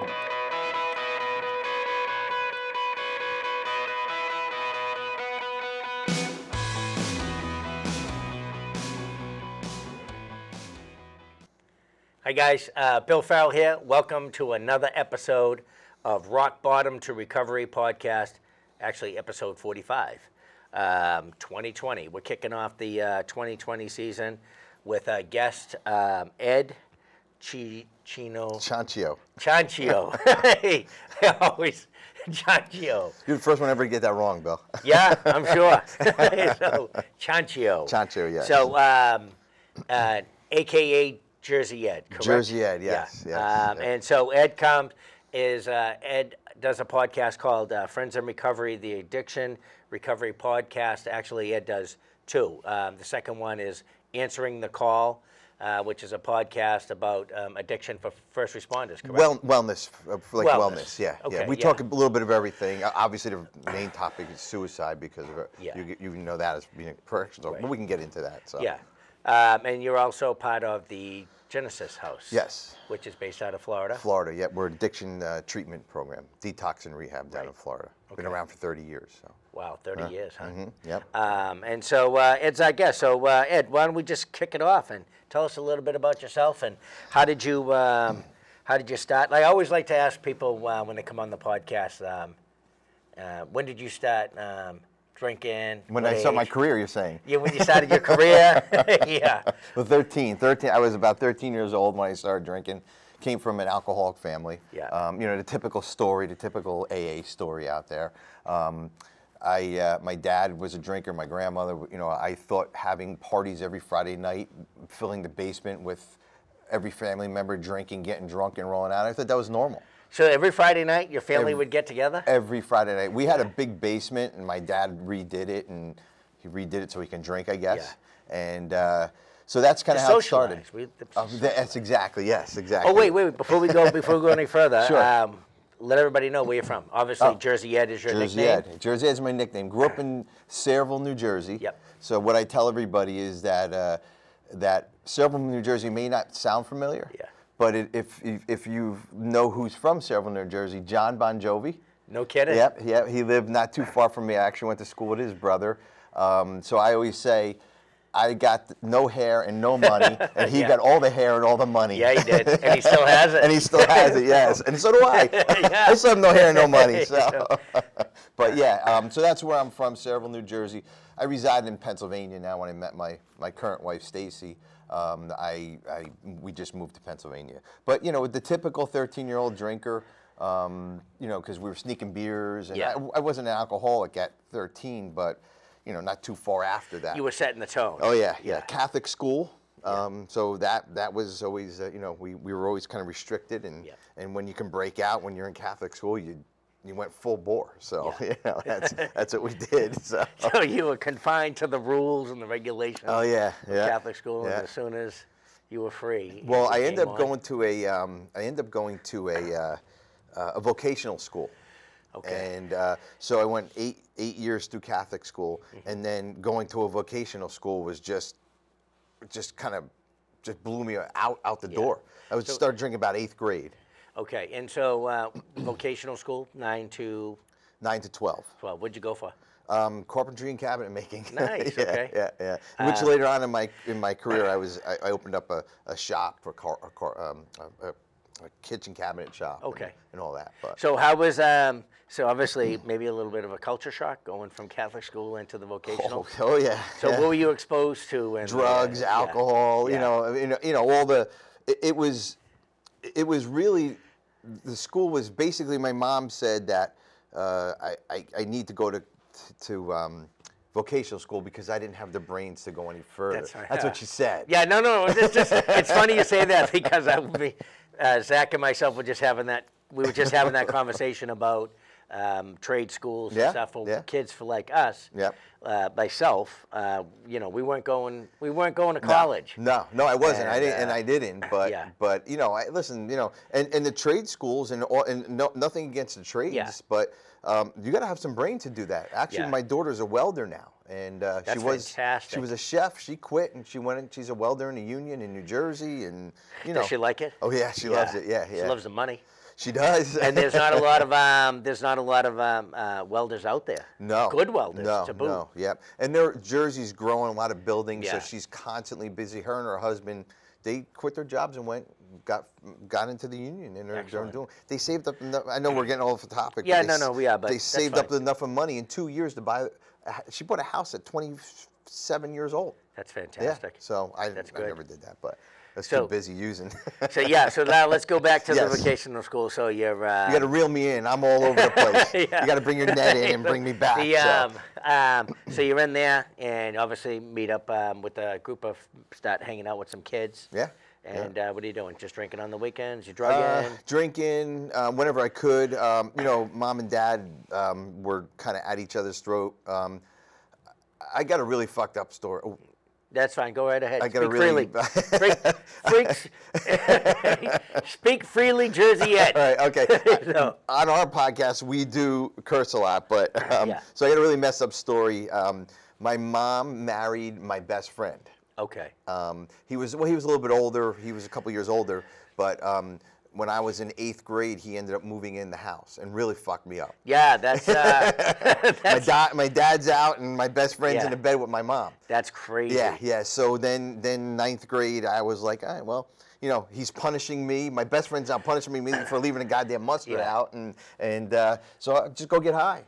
Hi, guys. Uh, Bill Farrell here. Welcome to another episode of Rock Bottom to Recovery podcast, actually, episode 45, um, 2020. We're kicking off the uh, 2020 season with a guest, um, Ed Chi- Chino Chanchio. Chanchio. hey, I always, Chanchio. You're the first one ever to get that wrong, Bill. Yeah, I'm sure. so, Chanchio. Chanchio, yes. So, um, uh, AKA Jersey Ed, correct? Jersey Ed, yes, Yeah. yes, Um. And so Ed comes is uh, Ed does a podcast called uh, Friends in Recovery, the Addiction Recovery Podcast. Actually, Ed does two. Um, the second one is Answering the Call, uh, which is a podcast about um, addiction for first responders. Correct? Well, wellness, uh, like Wellness. wellness. Yeah, Okay, yeah. We yeah. talk a little bit of everything. Uh, Obviously, the main topic is suicide because of it. Yeah. You, you know that as being a officer, but we can get into that. So. yeah. Um, and you're also part of the Genesis House. Yes. Which is based out of Florida. Florida, yeah, we're addiction uh, treatment program, detox and rehab down Right. in Florida. Okay. Been around for 30 years. So. Wow, 30 years, huh? Mhm, Yep. Um, and so uh, Ed's our guest. So uh, Ed, why don't we just kick it off and tell us a little bit about yourself and how did you um, how did you start? I always like to ask people uh, when they come on the podcast, um, uh, when did you start um, drinking? when I started my career, you're saying? Yeah, when you started your career. yeah. Well, 13, 13. I was about 13 years old when I started drinking. Came from an alcoholic family. Yeah. Um, you know the typical story, the typical AA story out there. Um, I, uh, my dad was a drinker. My grandmother, you know, I thought having parties every Friday night, filling the basement with every family member drinking, getting drunk, and rolling out. I thought that was normal. So every Friday night, your family Every- would get together. Every Friday night, we had a big basement, and my dad redid it, and he redid it so he can drink, I guess. Yeah. And uh, so that's kind of how it started. We- the- Oh, that's exactly yes, exactly. Oh wait, wait, wait! Before we go, before we go any further, Sure. um, let everybody know where you're from. Obviously, Oh. Jersey Ed is your Jersey nickname. Ed. Jersey Ed is my nickname. Grew up in Sayreville, New Jersey. Yep. So what I tell everybody is that uh, that Sayreville, New Jersey may not sound familiar. Yeah. But it, if, if if you know who's from Sayreville, New Jersey, John Bon Jovi. No kidding. Yep, yep. He lived not too far from me. I actually went to school with his brother. Um, so I always say, I got no hair and no money, and he Yeah. got all the hair and all the money. Yeah, he did, and he still has it. and he still has it, yes. And so do I. I still have no hair and no money. So, but yeah, um, so that's where I'm from, Sayreville, New Jersey. I reside in Pennsylvania now. When I met my my current wife, Stacy, um, I, I we just moved to Pennsylvania. But you know, with the typical 13-year-old drinker. Um, you know, because we were sneaking beers, and Yeah. I, I wasn't an alcoholic at 13, but you know, not too far after that. You were setting the tone. Oh yeah, yeah. Catholic school. Um, so that that was always uh, you know we, we were always kind of restricted and Yeah. and when you can break out when you're in Catholic school you you went full bore. So Yeah. you know that's that's what we did. So So you were confined to the rules and the regulations. oh yeah yeah. Catholic school, Yeah. and as soon as you were free. Well, I ended up on. going to a um, I ended up going to a uh, uh, a vocational school. Okay. And uh, so I went eight eight years through Catholic school, Mm-hmm. and then going to a vocational school was just just kind of just blew me out out the door. I was So- started drinking about eighth grade, Okay, and so uh, vocational school, nine to nine to twelve. twelve. What'd you go for? Um, carpentry and cabinet making. Nice, yeah, okay. Yeah, yeah. Which Uh, later on in my in my career, I was I, I opened up a, a shop for car, a, car um, a, a, a kitchen cabinet shop. and- Okay. And, all that. But So how was um? So obviously maybe a little bit of a culture shock going from Catholic school into the vocational. oh, oh yeah. So yeah. what were you exposed to? And drugs, alcohol, you know, you know, you know, all the. It, it was, it was really, the school was basically. My mom said that uh, I, I I need to go to to um, vocational school because I didn't have the brains to go any further. That's right. That's Yeah. what she said. Yeah, no, no. It's just it's funny you say that because I would be uh, Zach and myself were just having that. We were just having that conversation about um, trade schools Yeah, and stuff for yeah. kids for like us. Yep. Uh, myself, uh, you know, we weren't going. We weren't going to college. No, no, I wasn't. I And, didn't, and uh, I didn't. But yeah. but you know, I listen. You know, and, and the trade schools and all, and no, nothing against the trades, Yeah. but um, you got to have some brain to do that. Actually, Yeah. my daughter's a welder now, and uh, she was she was a chef. She quit and she went. And she's a welder in the union in New Jersey, and you know. Does she like it? Oh yeah, she loves it. Yeah, yeah. She loves the money. She does. and there's not a lot of um, there's not a lot of um, uh, welders out there. No. Good welders No, to boot. no, yep. And their Jersey's growing a lot of buildings, Yeah. so she's constantly busy. Her and her husband, they quit their jobs and went got got into the union, and they're, they're doing. They saved up. Enough, I know we're getting off the topic. but Yeah, they no, no, we are, but they saved up enough of money in two years to buy. She bought a house at 27 years old. That's fantastic. Yeah. So I, That's I good. never did that, but I was So- too busy using. So yeah, so now let's go back to Yes. the vocational school. So you're uh, you got to reel me in. I'm all over the place. Yeah. You got to bring your net in and bring me back. The, so. um, um, so you're in there, and obviously meet up um, with a group of start hanging out with some kids. Yeah, yeah. And uh, what are you doing? Just drinking on the weekends? You Uh, drugging? drinking um, whenever I could. Um, you know, mom and dad um, were kind of at each other's throat. Um, I got a really fucked up story. Oh, That's fine. Go right ahead. I gotta Speak really- freely. Freak, freaks, speak freely, Jersey Ed. All right, okay. So- On our podcast, we do curse a lot, but um, Yeah. so I got a really messed up story. Um, my mom married my best friend. Okay. Um, he was well, he was a little bit older. He was a couple years older, but um, when I was in eighth grade, he ended up moving in the house and really fucked me up. Yeah, that's uh, My, that's, da- my dad's out, and my best friend's Yeah. in the bed with my mom. that's crazy. Yeah, yeah. So then, then ninth grade, I was like, all right, well, you know, he's punishing me. My best friend's out punishing me for leaving a goddamn mustard Yeah. out, and and uh, so I just go get high.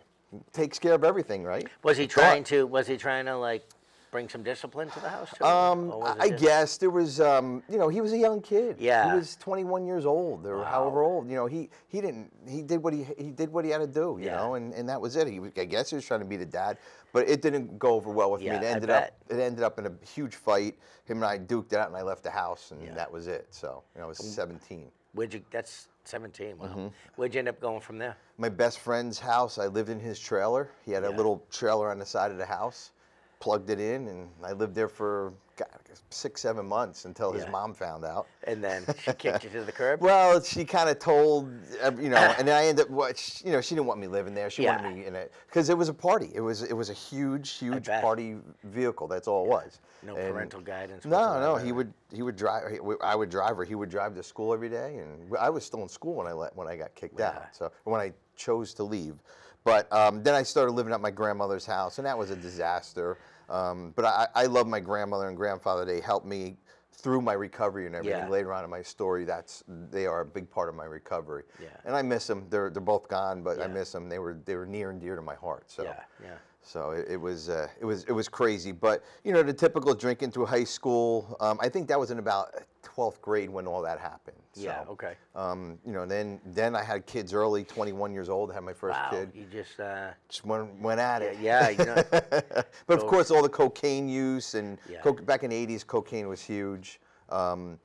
Takes care of everything, right? Was he trying to? Was he trying to like bring some discipline to the house too? Um, Or I just- guess there was, um, you know, he was a young kid. Yeah. he was 21 years old or however old. You know, he he didn't he did what he he did what he had to do. You Yeah. know, and, and that was it. He was, I guess he was trying to be the dad, but it didn't go over well with Yeah, me. It ended up it ended up in a huge fight. Him and I duked it out, and I left the house, and Yeah. that was it. So you know, I was 17. Where'd you? That's 17. Wow. Mm-hmm. Where'd you end up going from there? My best friend's house. I lived in his trailer. He had a little trailer on the side of the house. Plugged it in, and I lived there for God, six, seven months until his Yeah. mom found out. And then she kicked you to the curb. Well, she kind of told, um, you know, and then I ended up, what, sh- you know, she didn't want me living there. She Yeah. wanted me in it because it was a party. It was it was a huge, huge party vehicle. That's all it was. No And- parental guidance. No, no. He would he would drive. he- I would drive her. He would drive to school every day, and I was still in school when I let when I got kicked Yeah. out. So when I chose to leave, but um, then I started living at my grandmother's house, and that was a disaster. Um, but I, I love my grandmother and grandfather. They helped me through my recovery and everything. Yeah. Later on in my story, that's they are a big part of my recovery. Yeah. And I miss them. They're they're both gone, but I miss them. They were they were near and dear to my heart. So. Yeah, yeah. So it, it was uh, it was it was crazy, but you know the typical drinking through high school. Um, I think that was in about twelfth grade when all that happened. So, Yeah. Okay. Um, you know, then then I had kids early, 21 years old. I had my first Wow. kid. You just. Uh, Just went, went at it. yeah. You know. but of course, all the cocaine use and Yeah. coke, back in the 80s, cocaine was huge. Um,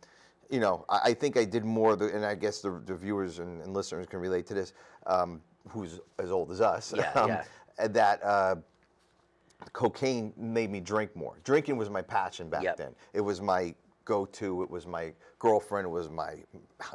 you know, I, I think I did more, the, and I guess the, the viewers and, and listeners can relate to this, um, who's as old as us. Yeah, um, yeah. And That uh, cocaine made me drink more. Drinking was my passion back Yep. then. It was my go-to. It was my girlfriend. It was my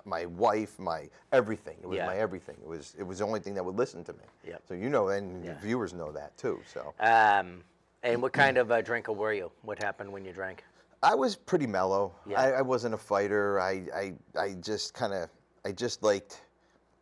my wife. My everything. It was Yeah. my everything. It was it was the only thing that would listen to me. So you know, and Yeah. viewers know that too. So. Um, and what kind of uh, drinker were you? What happened when you drank? I was pretty mellow. Yeah. I, I wasn't a fighter. I, I, I just kind of, I just liked,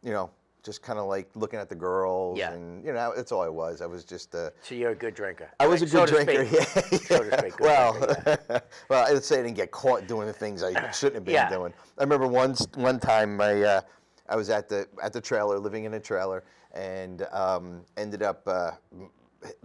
you know, just kind of like looking at the girls. Yeah. And, you know, that's all I was. I was just a, So you're a good drinker. I was a good to drinker. Yeah. So to speak, good well, drinker, well, I'd say I didn't get caught doing the things I shouldn't have been Yeah. doing. I remember once, one time, my, uh, I was at the at the trailer, living in a trailer, and um, ended up. Uh,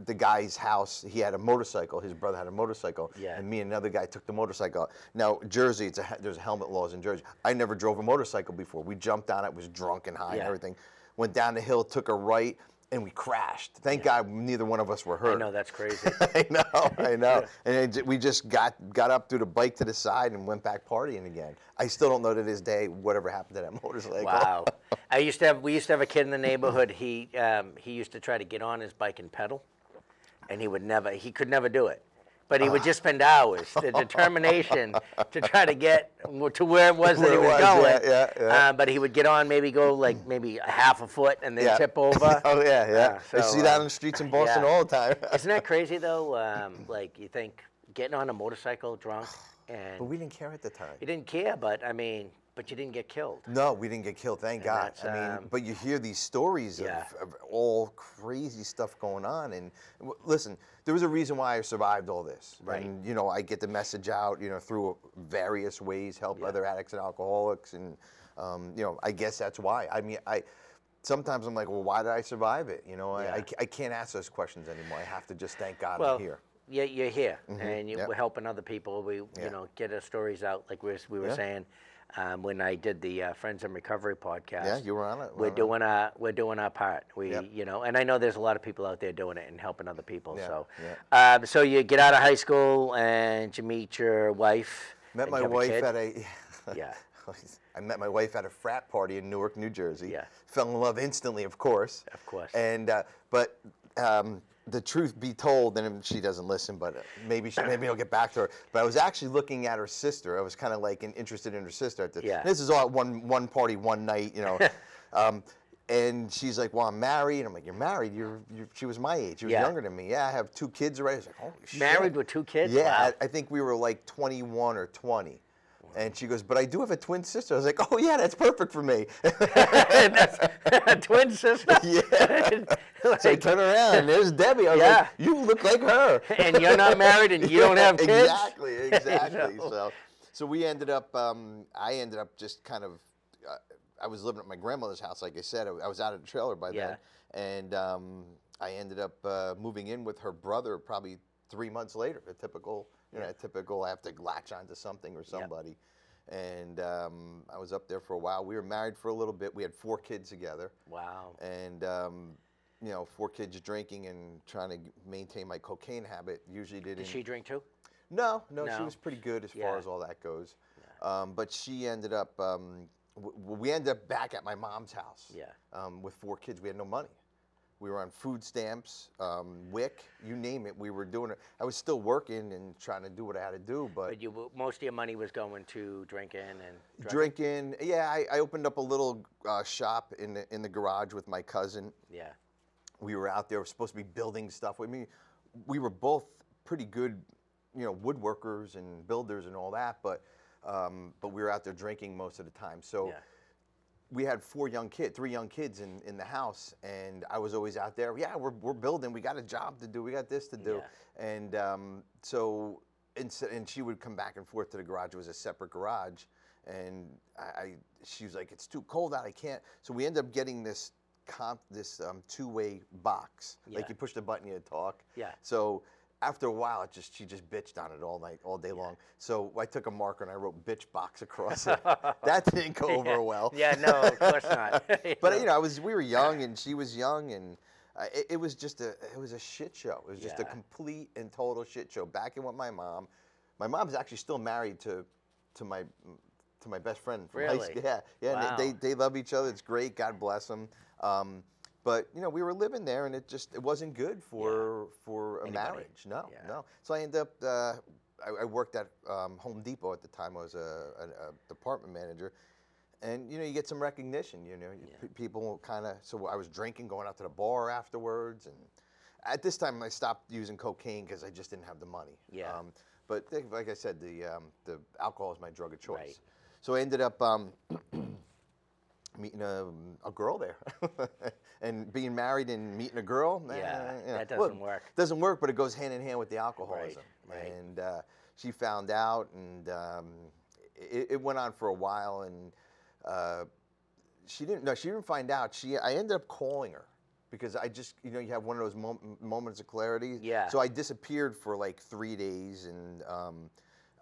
the guy's house, he had a motorcycle. His brother had a motorcycle, Yeah. and me and another guy took the motorcycle. Now, Jersey, it's a, there's helmet laws in Jersey. I never drove a motorcycle before. We jumped on it, was drunk and high Yeah. and everything. Went down the hill, took a right, and we crashed. Thank God neither one of us were hurt. I know that's crazy. I know, I know. And it, we just got got up through the bike to the side and went back partying again. I still don't know to this day whatever happened to that motorcycle. Wow. I used to have we used to have a kid in the neighborhood. He um, he used to try to get on his bike and pedal, and he would never he could never do it. But he would just spend hours, the determination to try to get to where it was that he was, was, going. yeah, yeah. Uh, but he would get on, maybe go like maybe a half a foot, and then Yeah. tip over. oh yeah, yeah. Uh, I so, see that uh, on the streets in Boston yeah. all the time. Isn't that crazy though? Um, like you think getting on a motorcycle drunk and but we didn't care at the time. he didn't care, but I mean, But you didn't get killed. No, we didn't get killed, thank God. that's, I mean, um, but you hear these stories Yeah. of, of all crazy stuff going on, and w- listen, there was a reason why I survived all this. Right. And you know, I get the message out, you know, through various ways, help Yeah. other addicts and alcoholics, and um, you know, I guess that's why. I mean, I. Sometimes I'm like, well, why did I survive it? You know, I, Yeah. I, I can't ask those questions anymore. I have to just thank God well, I'm here. Yeah, you're here, and you, Yep. we're helping other people. We, Yeah. you know, get our stories out. Like we, was- we were saying um, when I did the uh, Friends in Recovery podcast. Yeah, you were on it. We're Right. doing our we're doing our part. We Yep. you know, and I know there's a lot of people out there doing it and helping other people. Yeah, So, yeah. um, so you get out of high school and you meet your wife. Met my have a wife at a. Yeah. I met my wife at a frat party in Newark, New Jersey. Yeah. Fell in love instantly, of course. Of course. And uh, but um, the truth be told, and she doesn't listen, but uh, maybe she, maybe I'll get back to her. But I was actually looking at her sister. I was kind of like interested in her sister at the. Yeah. This is all at one one party one night, you know. um, and she's like, "Well, I'm married." And I'm like, "You're married? You're, you're she was my age. She was Yeah. younger than me. Yeah, I have two kids already." I was like, "Holy shit!" Married with two kids. Yeah, Wow. I, I think we were like 21 or 20. And she goes, but I do have a twin sister. I was like, oh yeah, that's perfect for me. That's a twin sister. yeah. Like, So I turn around, and there's Debbie. I was Yeah. like, you look like her. and you're not married and you don't have kids. Exactly, exactly. know? So, so we ended up. Um, I ended up just kind of. Uh, I was living at my grandmother's house, like I said. I, I was out of the trailer by Yeah. then, and um, I ended up uh, moving in with her brother probably three months later. A typical, you know, typical. I have to latch onto something or somebody. And um, I was up there for a while. We were married for a little bit. We had four kids together Wow. and um, you know, four kids drinking and trying to maintain my cocaine habit. Usually didn't. Did she drink too? No, no, she was pretty good as Yeah. far as all that goes. Um, but she ended up. Um, w- w- we ended up back at my mom's house. Yeah. Um, with four kids, we had no money. We were on food stamps, um, WIC, you name it. We were doing it. I was still working and trying to do what I had to do, but But you most of your money was going to drinking and drugging? drinking. Yeah, I, I opened up a little uh, shop in the in the garage with my cousin. Yeah. we were out there. We were supposed to be building stuff. I mean, we were both pretty good, you know, woodworkers and builders and all that. But um, but we were out there drinking most of the time. So Yeah. We had four young kids, three young kids in, in the house, and I was always out there. Yeah, we're, we're building. We got a job to do. We got this to do. And um, so and, so, and she would come back and forth to the garage. It was a separate garage, and I, I she was like, "It's too cold out. I can't." So we ended up getting this comp this um, two way box. Yeah. Like you push the button, you talk. Yeah. So after a while, it just she just bitched on it all night, all day long. So I took a marker and I wrote "bitch box" across it. that didn't go over well. Yeah, no, of course not. But you know, I was we were young and she was young and uh, it, it was just a it was a shit show. It was just a complete and total shit show. Back in with my mom. My mom's actually still married to to my to my best friend from high Really? school. Yeah, yeah. Wow. they they love each other. It's great. God bless them. Um, but you know, we were living there, and it just it wasn't good for for a Anybody. marriage. No, Yeah. no. So I ended up. Uh, I, I worked at um, Home Depot at the time. I was a, a, a department manager, and you know, you get some recognition. You know, Yeah. pe- people kind of. So I was drinking, going out to the bar afterwards, and at this time I stopped using cocaine because I just didn't have the money. Yeah. Um, but like I said, the um, the alcohol is my drug of choice. Right. So I ended up um, meeting a, a girl there, and being married and meeting a girl. Yeah, you know, that doesn't work. Doesn't work, but it goes hand in hand with the alcoholism. right. right. And uh, she found out, and um, it, it went on for a while, and uh, she didn't. No, she didn't find out. She, I ended up calling her because I just, you know, you have one of those mom- moments of clarity. Yeah. So I disappeared for like three days, and um,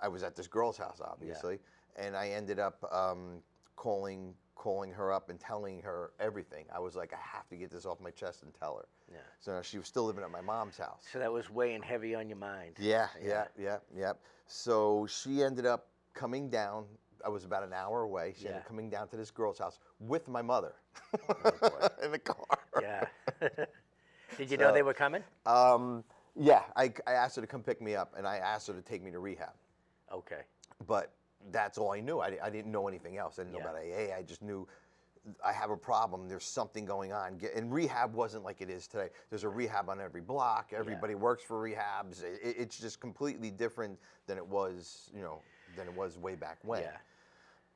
I was at this girl's house, obviously, yeah. and I ended up um, calling calling her up and telling her everything. I was like, I have to get this off my chest and tell her. Yeah. So she was still living at my mom's house. So that was weighing heavy on your mind. Yeah, yeah, yeah, yeah. So she ended up coming down. I was about an hour away. She ended Yeah. up coming down to this girl's house with my mother in the car. Yeah. Did you know they were coming? Um, yeah, I, I asked her to come pick me up, and I asked her to take me to rehab. Okay. But that's all I knew. I, I didn't know anything else. I didn't Yeah. know about AA. I just knew I have a problem. There's something going on. Get- And rehab wasn't like it is today. There's a rehab on every block. Everybody works for rehabs. It, it- it's just completely different than it was, you know, than it was way back when. Yeah.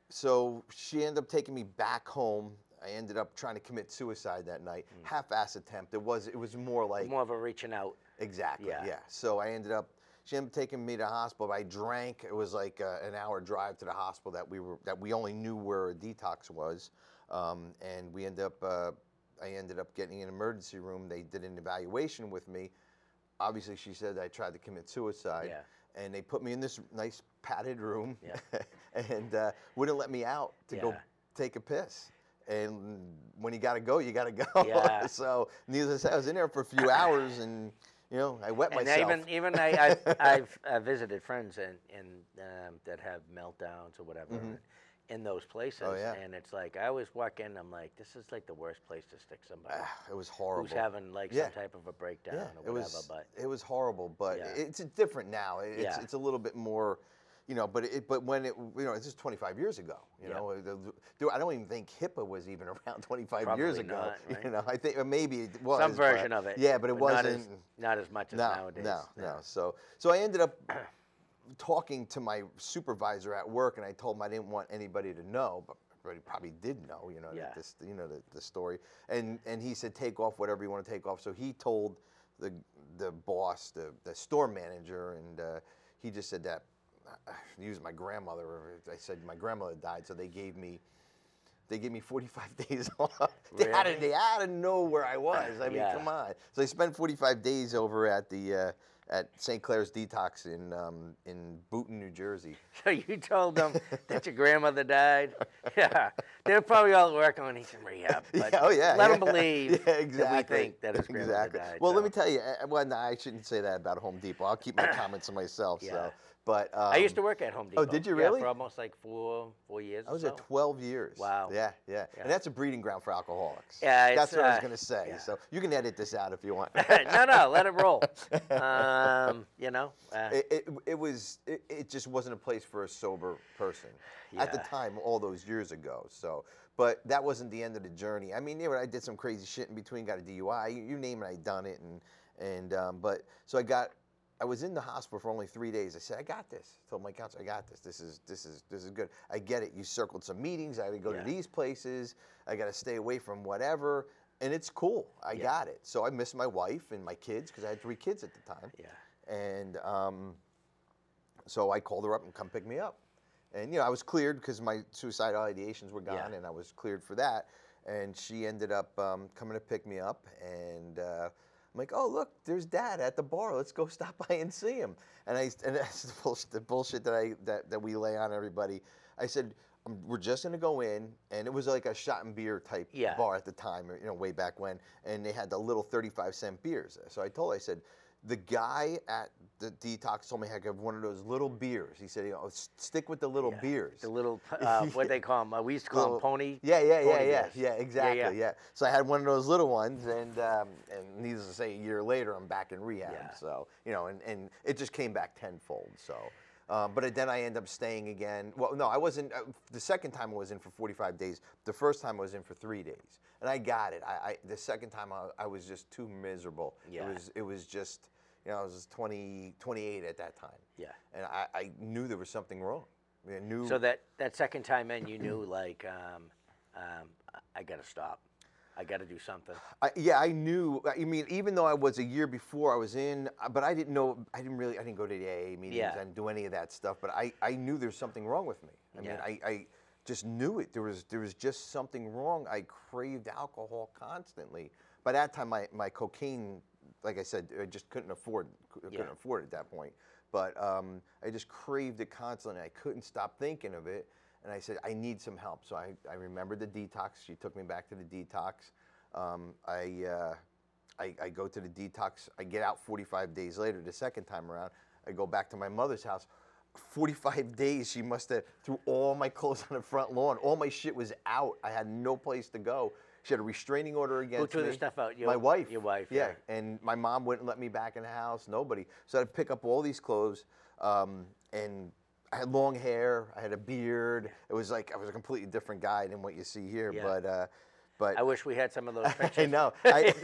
so she ended up taking me back home. I ended up trying to commit suicide that night. Mm. Half-ass attempt. It was. It was more like More of a reaching out. Exactly. Yeah. Yeah. So I ended up. She ended up taking me to the hospital. I drank. It was like uh, an hour drive to the hospital that we were that we only knew where a detox was, um, and we ended up. Uh, I ended up getting in an emergency room. They did an evaluation with me. Obviously, she said I tried to commit suicide, Yeah. and they put me in this nice padded room, Yeah. and uh, wouldn't let me out to go take a piss. And when you got to go, you got to go. Yeah. so needless I was in there for a few hours, and you know, I wet And myself. even even I, I've, I've uh, visited friends and and um, that have meltdowns or whatever in those places, Mm-hmm. Oh, yeah. and it's like I always walk in, I'm like, this is like the worst place to stick somebody it was horrible. who's having like Yeah. some type of a breakdown yeah, or it whatever. was but it was horrible, but it's different now. It's Yeah. it's a little bit more, you know. But it but when it you know this is 25 years ago. You Yeah. know, the- the- I don't even think HIPAA was even around 25 years Probably ago. not, right? You know, I think or maybe it was some but- version of it. Yeah, but it not wasn't. as, not as much as no, nowadays. no, no. So so I ended up talking to my supervisor at work, and I told him I didn't want anybody to know, but everybody probably did know, you know, Yeah. this, you know, the, the story. And and he said, take off whatever you want to take off. So he told the the boss, the the store manager, and uh, he just said that. used my grandmother. I said my grandmother died, so they gave me. They gave me 45 days off. They, had to, they had to know where I was. I mean, Yeah. come on. So I spent 45 days over at the uh, at St. Clare's Detox in um, in Boonton, New Jersey. So you told them that your grandmother died? Yeah, they're probably all working on in rehab. But Yeah, oh yeah. let yeah. them believe yeah, that exactly. we think that his grandmother exactly. died. Well, let me tell you. Well, no, I shouldn't say that about Home Depot. I'll keep my comments to myself. Yeah. So, but um, I used to work at Home Depot. oh, did you Yeah, really? for almost like four four years. I was or at 12 years. Wow. Yeah, yeah, Yeah. And that's a breeding ground for alcoholics. Yeah, That's what I was uh, going to say. yeah. So you can edit this out if you want. no, no, let it roll. Um, you know, uh, it, it, it was it, it just wasn't a place for a sober person at the time all those years ago so but that wasn't the end of the journey i mean you know, i did some crazy shit in between got a dui you, you name it i done it and and um, but so i got i was in the hospital for only three days. I said i got this. Told my counselor i got this. This is this is this is good. I get it. You circled some meetings. I had to go Yeah. to these places. I got to stay away from whatever. And it's cool. I Yeah. got it. So i miss my wife and my kids because i had three kids at the time. Yeah, and um, so I called her up and come pick me up. And you know, I was cleared because my suicidal ideations were gone, Yeah. and I was cleared for that. And she ended up um, coming to pick me up, and uh, I'm like, "Oh, look, there's Dad at the bar. Let's go stop by and see him." And I and that's the bullshit, the bullshit that I that, that we lay on everybody. I said. "Um, We're just gonna go in, and it was like a shot and beer type Yeah. bar at the time, you know, way back when, and they had the little 35 cent beers. So I told, her, I said, the guy at the detox told me I could have one of those little beers. He said, you know, stick with the little yeah. beers. The little uh, what they call them? Uh, we used to call them Little- pony. Yeah, yeah, yeah, pony yeah, beers. yeah, exactly, yeah, yeah. So I had one of those little ones, and um, and needless to say, a year later, I'm back in rehab. Yeah. So you know, and, and it just came back tenfold. So, um, but then I end up staying again. Well, no, I wasn't. Uh, the second time I was in for 45 days. The first time I was in for three days, and I got it. I, I the second time I, I was just too miserable. Yeah. It was it was just. You know, I was 20, 28 at that time. Yeah. And I, I knew there was something wrong. I knew. So that that second time in, you knew like, um, um, I got to stop. I got to do something. I, yeah, I knew. I mean, even though I was a year before I was in, uh, but I didn't know. I didn't really. I didn't go to the AA meetings. Yeah. I didn't do any of that stuff. But I, I knew there's something wrong with me. I mean, I, I just knew it. There was, there was just something wrong. I craved alcohol constantly. By that time, my, my cocaine, like I said, I just couldn't afford. Couldn't Yeah. afford it at that point. But um, I just craved it constantly. I couldn't stop thinking of it. And I said, I need some help. So I, I remembered the detox. She took me back to the detox. Um, I, uh, I, I go to the detox. I get out 45 days later, the second time around. I go back to my mother's house. 45 days, she must have threw all my clothes on the front lawn. All my shit was out. I had no place to go. She had a restraining order against threw me. the stuff out? Your- my wife. your wife, Yeah. yeah. And my mom wouldn't let me back in the house. Nobody. So I'd pick up all these clothes. Um, and I had long hair. I had a beard. It was like I was a completely different guy than what you see here. Yeah. But uh, but I wish we had some of those pictures. I know. I,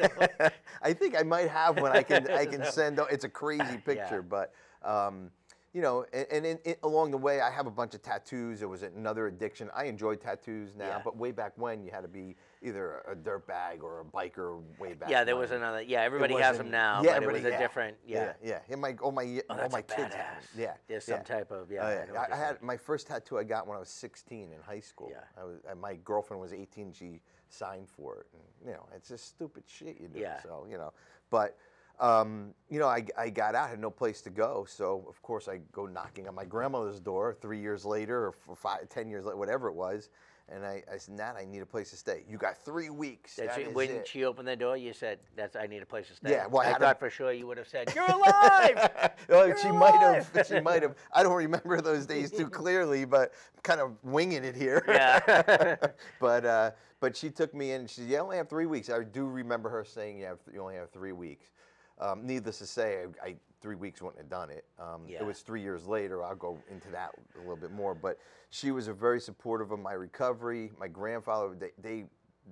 I think I might have one. I can I can send. It's a crazy picture, but um, you know, and, and in, in, along the way, I have a bunch of tattoos. It was another addiction. I enjoy tattoos now, Yeah. but way back when, you had to be either a dirt bag or a biker. Way back. Yeah, there was another. Yeah, everybody has them now, yeah, but it was everybody- a different. Yeah. yeah, yeah. My all my Oh, all my kids have them. Yeah, There's yeah. some type of yeah. I yeah. I, I had my first tattoo I got when I was 16 in high school. Yeah. I was, my girlfriend was 18. She signed for it. And, you know, it's just stupid shit you do. Yeah. So you know, but um, you know, I, I got out, had no place to go. So of course I go knocking on my grandmother's door three years later, or five, ten years later, whatever it was. And I, I said, Nat, I need a place to stay. You got three weeks. That is when it." she opened the door, you said, "That's I need a place to stay." Yeah, well, I I, thought for sure you would have said, "You're alive." oh, You're she might have. She might have. I don't remember those days too clearly, but kind of winging it here. yeah. but uh, but she took me in. She said, "You only have three weeks." I do remember her saying, "You have you only have three weeks." Um, needless to say, I, I three weeks wouldn't have done it. Um, Yeah. It was three years later. I'll go into that a little bit more. But she was a very supportive of my recovery. My grandfather, they they,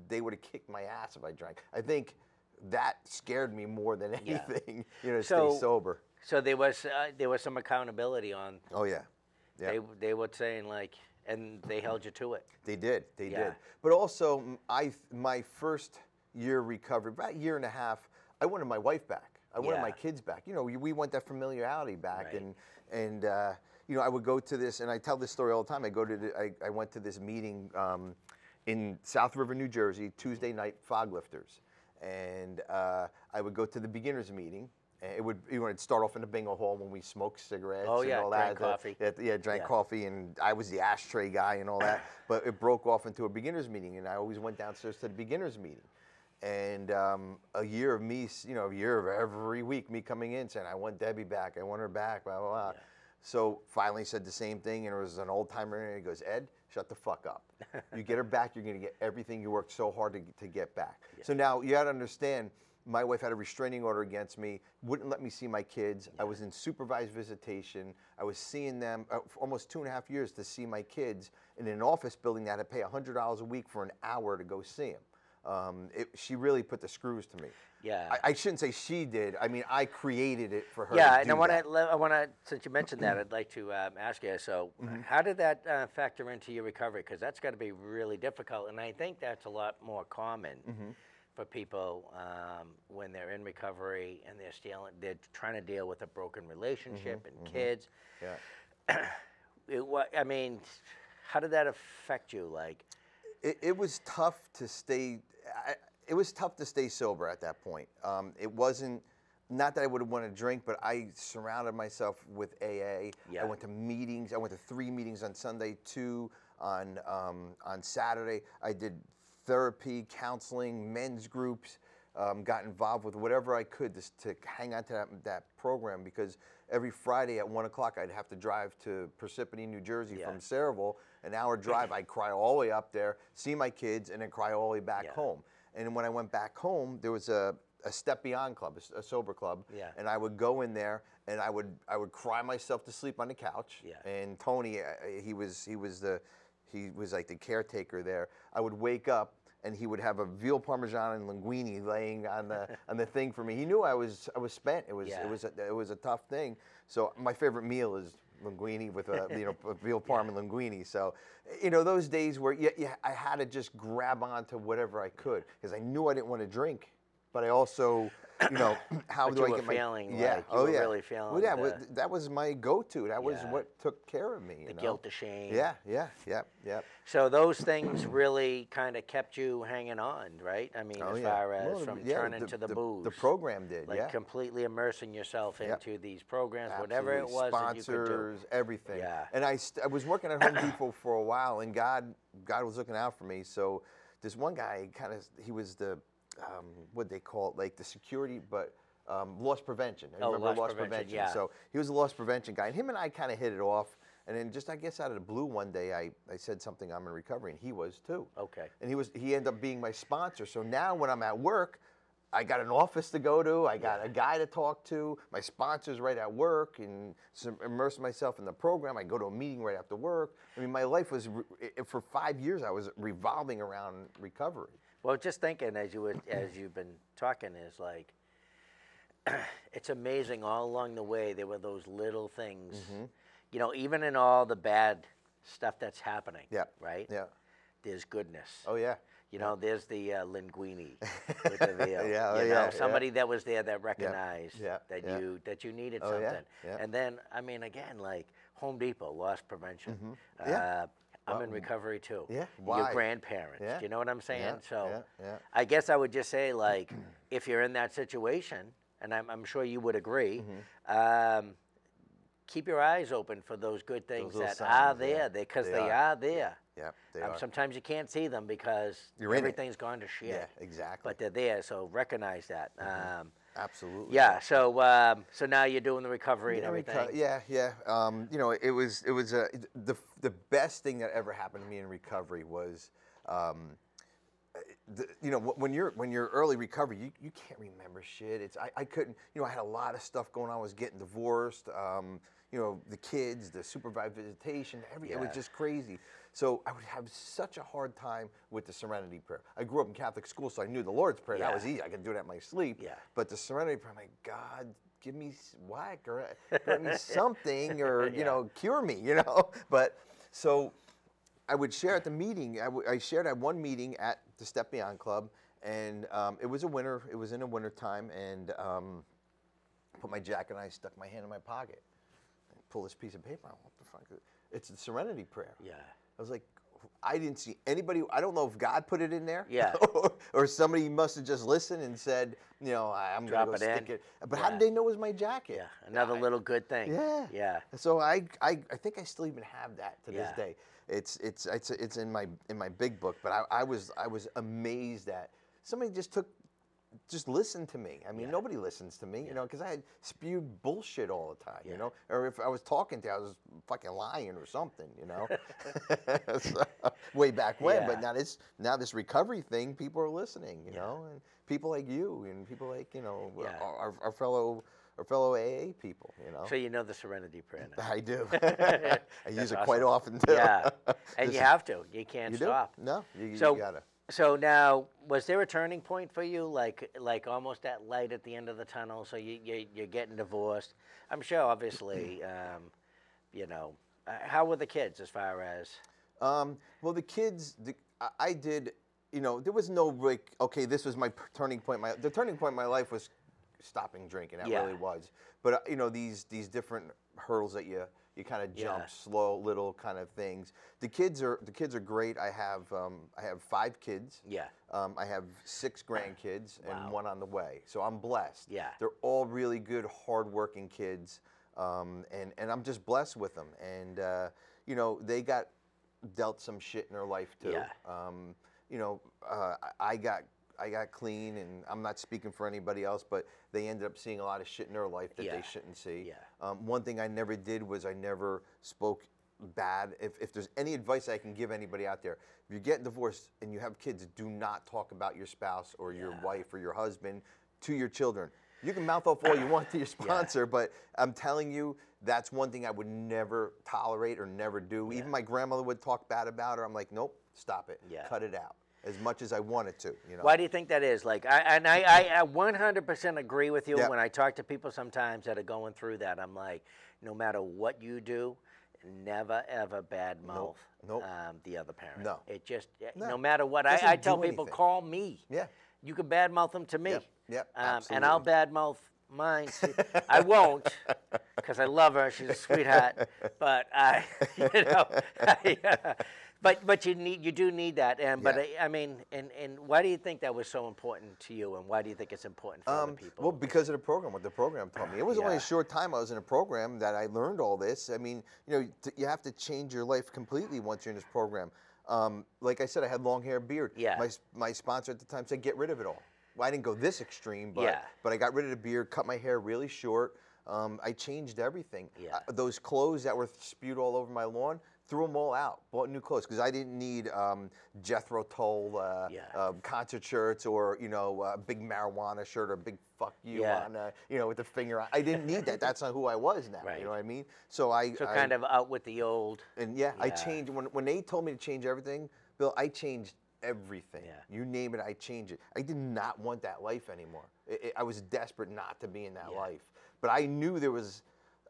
they would have kicked my ass if I drank. I think that scared me more than Yeah. anything. You know, to So- stay sober. so there was uh, there was some accountability on. Oh yeah, yeah. They they were saying like, and they held you to it. They did. They Yeah. did. But also, I my first year recovery, about a year and a half, I wanted my wife back. I wanted Yeah. my kids back. You know, we, we want that familiarity back, Right. and and uh, you know, I would go to this, and I tell this story all the time. I go to, the, I, I went to this meeting um, in South River, New Jersey, Tuesday night fog lifters, and uh, I would go to the beginners meeting. and It would you know, it'd start off in the bingo hall when we smoked cigarettes Oh, and yeah, all drank that. coffee. yeah, yeah, drank Yeah. coffee, and I was the ashtray guy and all that. but it broke off into a beginners meeting, and I always went downstairs to the beginners meeting. And um, a year of me, you know, a year of every week me coming in saying, I want Debbie back, I want her back, blah, blah, blah. So finally said the same thing, and it was an old timer, and he goes, Ed, shut the fuck up. you get her back, you're gonna get everything you worked so hard to, to get back. So now you gotta understand, my wife had a restraining order against me, wouldn't let me see my kids. I was in supervised visitation. I was seeing them uh, for almost two and a half years to see my kids in an office building that I had to pay $100 a week for an hour to go see them. Um, it, she really put the screws to me. Yeah. I, I shouldn't say she did. I mean, I created it for her. Yeah, and I want to. I want to. Since you mentioned that, I'd like to um, ask you. So, Mm-hmm. how did that uh, factor into your recovery? Because that's got to be really difficult, and I think that's a lot more common Mm-hmm. for people um, when they're in recovery and they're stealing. They're trying to deal with a broken relationship Mm-hmm. and kids. Yeah. It, wa- I mean, how did that affect you? Like, it, it was tough to stay. I, it was tough to stay sober at that point. Um, it wasn't. Not that I would want to drink, but I surrounded myself with AA. Yeah. I went to meetings. I went to three meetings on Sunday, two on um, on Saturday. I did therapy, counseling, men's groups. Um, got involved with whatever I could just to hang on to that, that program because every Friday at one o'clock I'd have to drive to Parsippany, New Jersey Yeah. from Sayreville, an hour drive. I'd cry all the way up there, see my kids, and then cry all the way back Yeah. home. And when I went back home, there was a, a Step Beyond club, a, sober club. Yeah. And I would go in there and I would I would cry myself to sleep on the couch. Yeah. And Tony, uh, he was he was the he was like the caretaker there. I would wake up and he would have a veal parmesan and linguine laying on the on the thing for me. He knew I was I was spent. It was Yeah. it was a, it was a tough thing. So my favorite meal is linguine with a you know veal parm and linguine. So you know those days where yeah, yeah I had to just grab onto whatever I could because I knew I didn't want to drink, but I also you know how But do you I get my feeling yeah like you oh were yeah really feeling well, yeah the- that was my go-to. That was Yeah. what took care of me. You the know? guilt, the shame. Yeah, yeah, yeah, yeah. So those things really kind of kept you hanging on, right? I mean, Oh, as yeah. far as Well, from yeah, turning to the, booze. The program did, like yeah. completely immersing yourself Yep. into these programs, whatever it Absolutely. was that you could do. Sponsors, everything. Yeah. And I, st- I was working at Home Depot for a while, and God, God was looking out for me. So this one guy, kind of, he was the, um, what they call it, like the security, but um, loss prevention. I Oh, remember loss prevention, yeah. So he was a loss prevention guy, and him and I kind of hit it off. And then just I guess out of the blue one day, I, I said something. I'm in recovery, and he was too. Okay. And he was he ended up being my sponsor. So now when I'm at work, I got an office to go to. I got a guy to talk to. My sponsor's right at work, and immerse myself in the program. I go to a meeting right after work. I mean, my life was for five years. I was revolving around recovery. Well, just thinking as you would, as you've been talking is like, it's amazing all along the way there were those little things. Mm-hmm. You know, even in all the bad stuff that's happening. Yeah. Right. Yeah. There's goodness. Oh yeah. You know, there's the uh, linguine with the veal. Yeah, oh, you yeah, know, yeah. somebody that was there that recognized yeah, that yeah. you that you needed Oh, yeah, something. yeah. And then, I mean, again, like Home Depot, loss prevention. Mm-hmm. Yeah. Uh, I'm in recovery too. Yeah, Why? Your grandparents. Yeah. Do you know what I'm saying? Yeah, so, yeah, yeah. I guess I would just say, like, if you're in that situation, and I'm, I'm sure you would agree, Mm-hmm. um, keep your eyes open for those good things little that are signs, yeah. there because They they, are. are. there. Yeah. They Um, are. sometimes you can't see them because You're everything's gone to shit. Yeah, exactly. But they're there, so recognize that. Um, Absolutely. yeah. So um, so now you're doing the recovery and Yeah, everything. reco- yeah, yeah. Um, you know, it was it was uh, the the best thing that ever happened to me in recovery was, um, the, you know, when you're when you're early recovery, you, you can't remember shit. It's I, I couldn't. You know, I had a lot of stuff going on. I was getting divorced. Um, you know, the kids, the supervised visitation, every it was just crazy. So I would have such a hard time with the Serenity Prayer. I grew up in Catholic school, so I knew the Lord's Prayer. That was easy. I could do that in my sleep. Yeah. But the Serenity Prayer, I'm like, God, give me whack or give me something or, you Yeah. know, cure me, you know? But so I would share at the meeting. I, w- I shared at one meeting at the Step Beyond Club, and um, it was a winter. It was in a winter time, and um, put my jacket on. I stuck my hand in my pocket, and pull this piece of paper. out. What the fuck? It's the Serenity Prayer. Yeah. I was like, I didn't see anybody. I don't know if God put it in there. Yeah. or, or somebody must have just listened and said, you know, I'm gonna it go stick in. it. But how did they know it was my jacket? Yeah. Another I- little good thing. Yeah. Yeah. So I, I, I think I still even have that to this day. It's, it's, it's, it's in my, in my big book. But I, I was, I was amazed that somebody just took, just listen to me. I mean, Yeah. nobody listens to me, you know, because I had spewed bullshit all the time, Yeah. you know. Or if I was talking to, you, I was fucking lying or something, you know. So, way back when, but now this, now this recovery thing, people are listening, you Yeah. know, and people like you and people like you know Yeah. our, our, fellow, our fellow AA people, you know. So you know the Serenity Prayer now. I do. I use it quite often too. yeah. And you have to. You can't you do? stop. No, you, you So gotta. So now, was there a turning point for you, like like almost that light at the end of the tunnel? So you, you you're getting divorced. I'm sure, obviously, um, you know. Uh, how were the kids as far as? Um, well, the kids, the, I, I did. You know, there was no like, okay, this was my turning point. My the turning point in my life was stopping drinking. That Yeah. really was. But uh, you know, these these different hurdles that you you kind of jump, Yeah. slow little kind of things. The kids are the kids are great. I have um, I have five kids. Yeah. Um, I have six grandkids Wow. and one on the way. So I'm blessed. Yeah. They're all really good, hardworking kids. Um, and, and I'm just blessed with them. And, uh, you know, they got dealt some shit in their life too. Yeah. Um, you know, uh, I I got I got clean, and I'm not speaking for anybody else, but they ended up seeing a lot of shit in their life that Yeah. they shouldn't see. Yeah. Um, one thing I never did was I never spoke bad. If, if there's any advice I can give anybody out there, if you're getting divorced and you have kids, do not talk about your spouse or your Yeah. wife or your husband to your children. You can mouth off all you want to your sponsor, but I'm telling you, that's one thing I would never tolerate or never do. Even my grandmother would talk bad about her. I'm like, nope, stop it. Yeah. Cut it out. As much as I wanted to, you know. Why do you think that is? Like, I and I, I, I 100% agree with you. Yeah. When I talk to people sometimes that are going through that, I'm like, no matter what you do, never ever bad mouth nope. Um, the other parent. No. It just no, No. matter what. I, I tell people, anything. call me. Yeah. You can bad mouth them to me. Yep, yep, um, and I'll absolutely. Bad mouth mine. See, I won't, because I love her. She's a sweetheart. But I, you know, I, uh, but but you need you do need that. And but Yeah. I, I mean, and and why do you think that was so important to you? And why do you think it's important for other Um, people? well, because of the program, what the program taught me. It was only a short time I was in a program that I learned all this. I mean, you know, t- you have to change your life completely once you're in this program. Um, like I said, I had long hair, beard. Yeah. My, my sponsor at the time said, get rid of it all. Well, I didn't go this extreme, but Yeah. but I got rid of the beard, cut my hair really short. Um, I changed everything. Yeah. Uh, those clothes that were spewed all over my lawn, threw them all out. Bought new clothes because I didn't need um, Jethro Tull uh, Yeah. uh, concert shirts or you know a big marijuana shirt or a big fuck you Yeah. on uh, you know with the finger. on. I didn't need that. That's not who I was now. Right. You know what I mean? So I so I- kind of out with the old. and yeah, I changed when when they told me to change everything, Bill. I changed everything. Yeah. You name it, I change it. I did not want that life anymore. I I was desperate not to be in that Yeah. life. But I knew there was,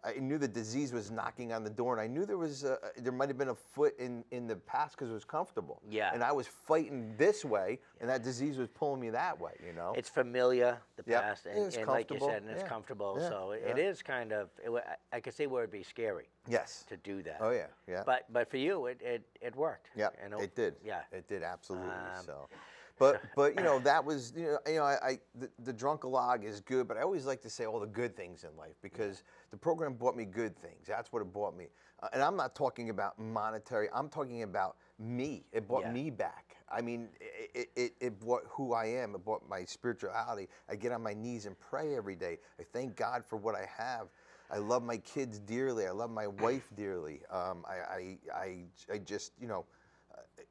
I knew the disease was knocking on the door, and I knew there was, a, there might have been a foot in in the past because it was comfortable. Yeah. And I was fighting this way, and that disease was pulling me that way. You know. It's familiar, the Yep. past, and, It's and like you said, and it's Yeah. comfortable. Yeah. So it, it is kind of. It, I- could see where it'd be scary yes. to do that. Oh yeah. Yeah. But but for you, it it, it worked. Yeah, And it did. Yeah. it did absolutely. Um, so, but but you know that was you know you know I, I the, the drunkalog is good, but I always like to say all the good things in life because the program brought me good things. That's what it brought me, uh, and I'm not talking about monetary. I'm talking about me. It brought Yeah. me back. I mean, it, it, it, brought who I am. It brought my spirituality. I get on my knees and pray every day. I thank God for what I have. I love my kids dearly. I love my wife dearly. Um, I, I, I, I just, you know,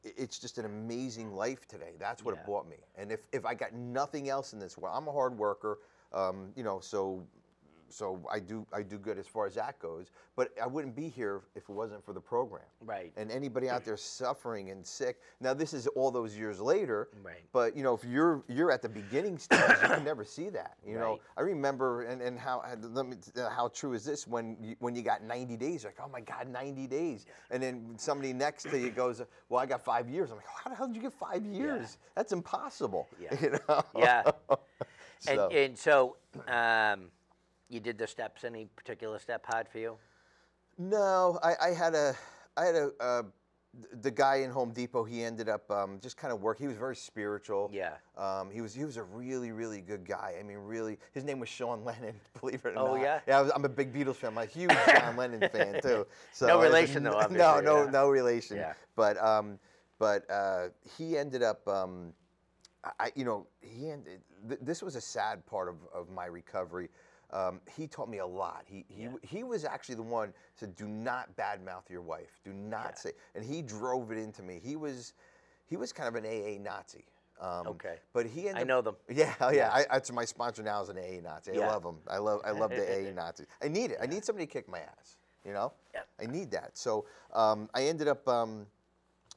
it's just an amazing life today. That's what Yeah. it brought me. And if, if I got nothing else in this world, I'm a hard worker, um, you know, so so I do I do good as far as that goes. But I wouldn't be here if it wasn't for the program. Right. And anybody out there suffering and sick. Now this is all those years later. Right. But you know, if you're you're at the beginning stage, you can never see that. You know, I remember and, and how and let me, uh, how true is this when you, when you got 90 days? Like, oh my God, 90 days. And then somebody next to you goes, well, I got five years. I'm like, how the hell did you get five years? That's impossible. Yeah. You know? Yeah. and So- and so, um, you did the steps. Any particular step hard for you? No, I, I had a, I had a, uh, the guy in Home Depot. He ended up um, just kind of work. He was very spiritual. Yeah. Um, he was he was a really really good guy. I mean, really. His name was Sean Lennon. Believe it or Oh, not. yeah? Yeah. I was, I'm a big Beatles fan. I'm a huge John Lennon fan too. So No relation, though, No, no, yeah. no relation. Yeah. But um, but uh, he ended up. Um, I, you know, he ended, th- this was a sad part of, of my recovery. Um, he taught me a lot. He, he, Yeah. he was actually the one said, "Do not badmouth your wife. Do not Yeah. say." And he drove it into me. He was, he was kind of an AA Nazi. Um, Okay. But he ended I know them. Yeah, oh Yeah. yeah. I, that's my sponsor now is an AA Nazi. I Yeah. love them. I love, I love the AA Nazis. I need it. I need somebody to kick my ass. You know. Yeah. I need that. So um, I ended up. Um,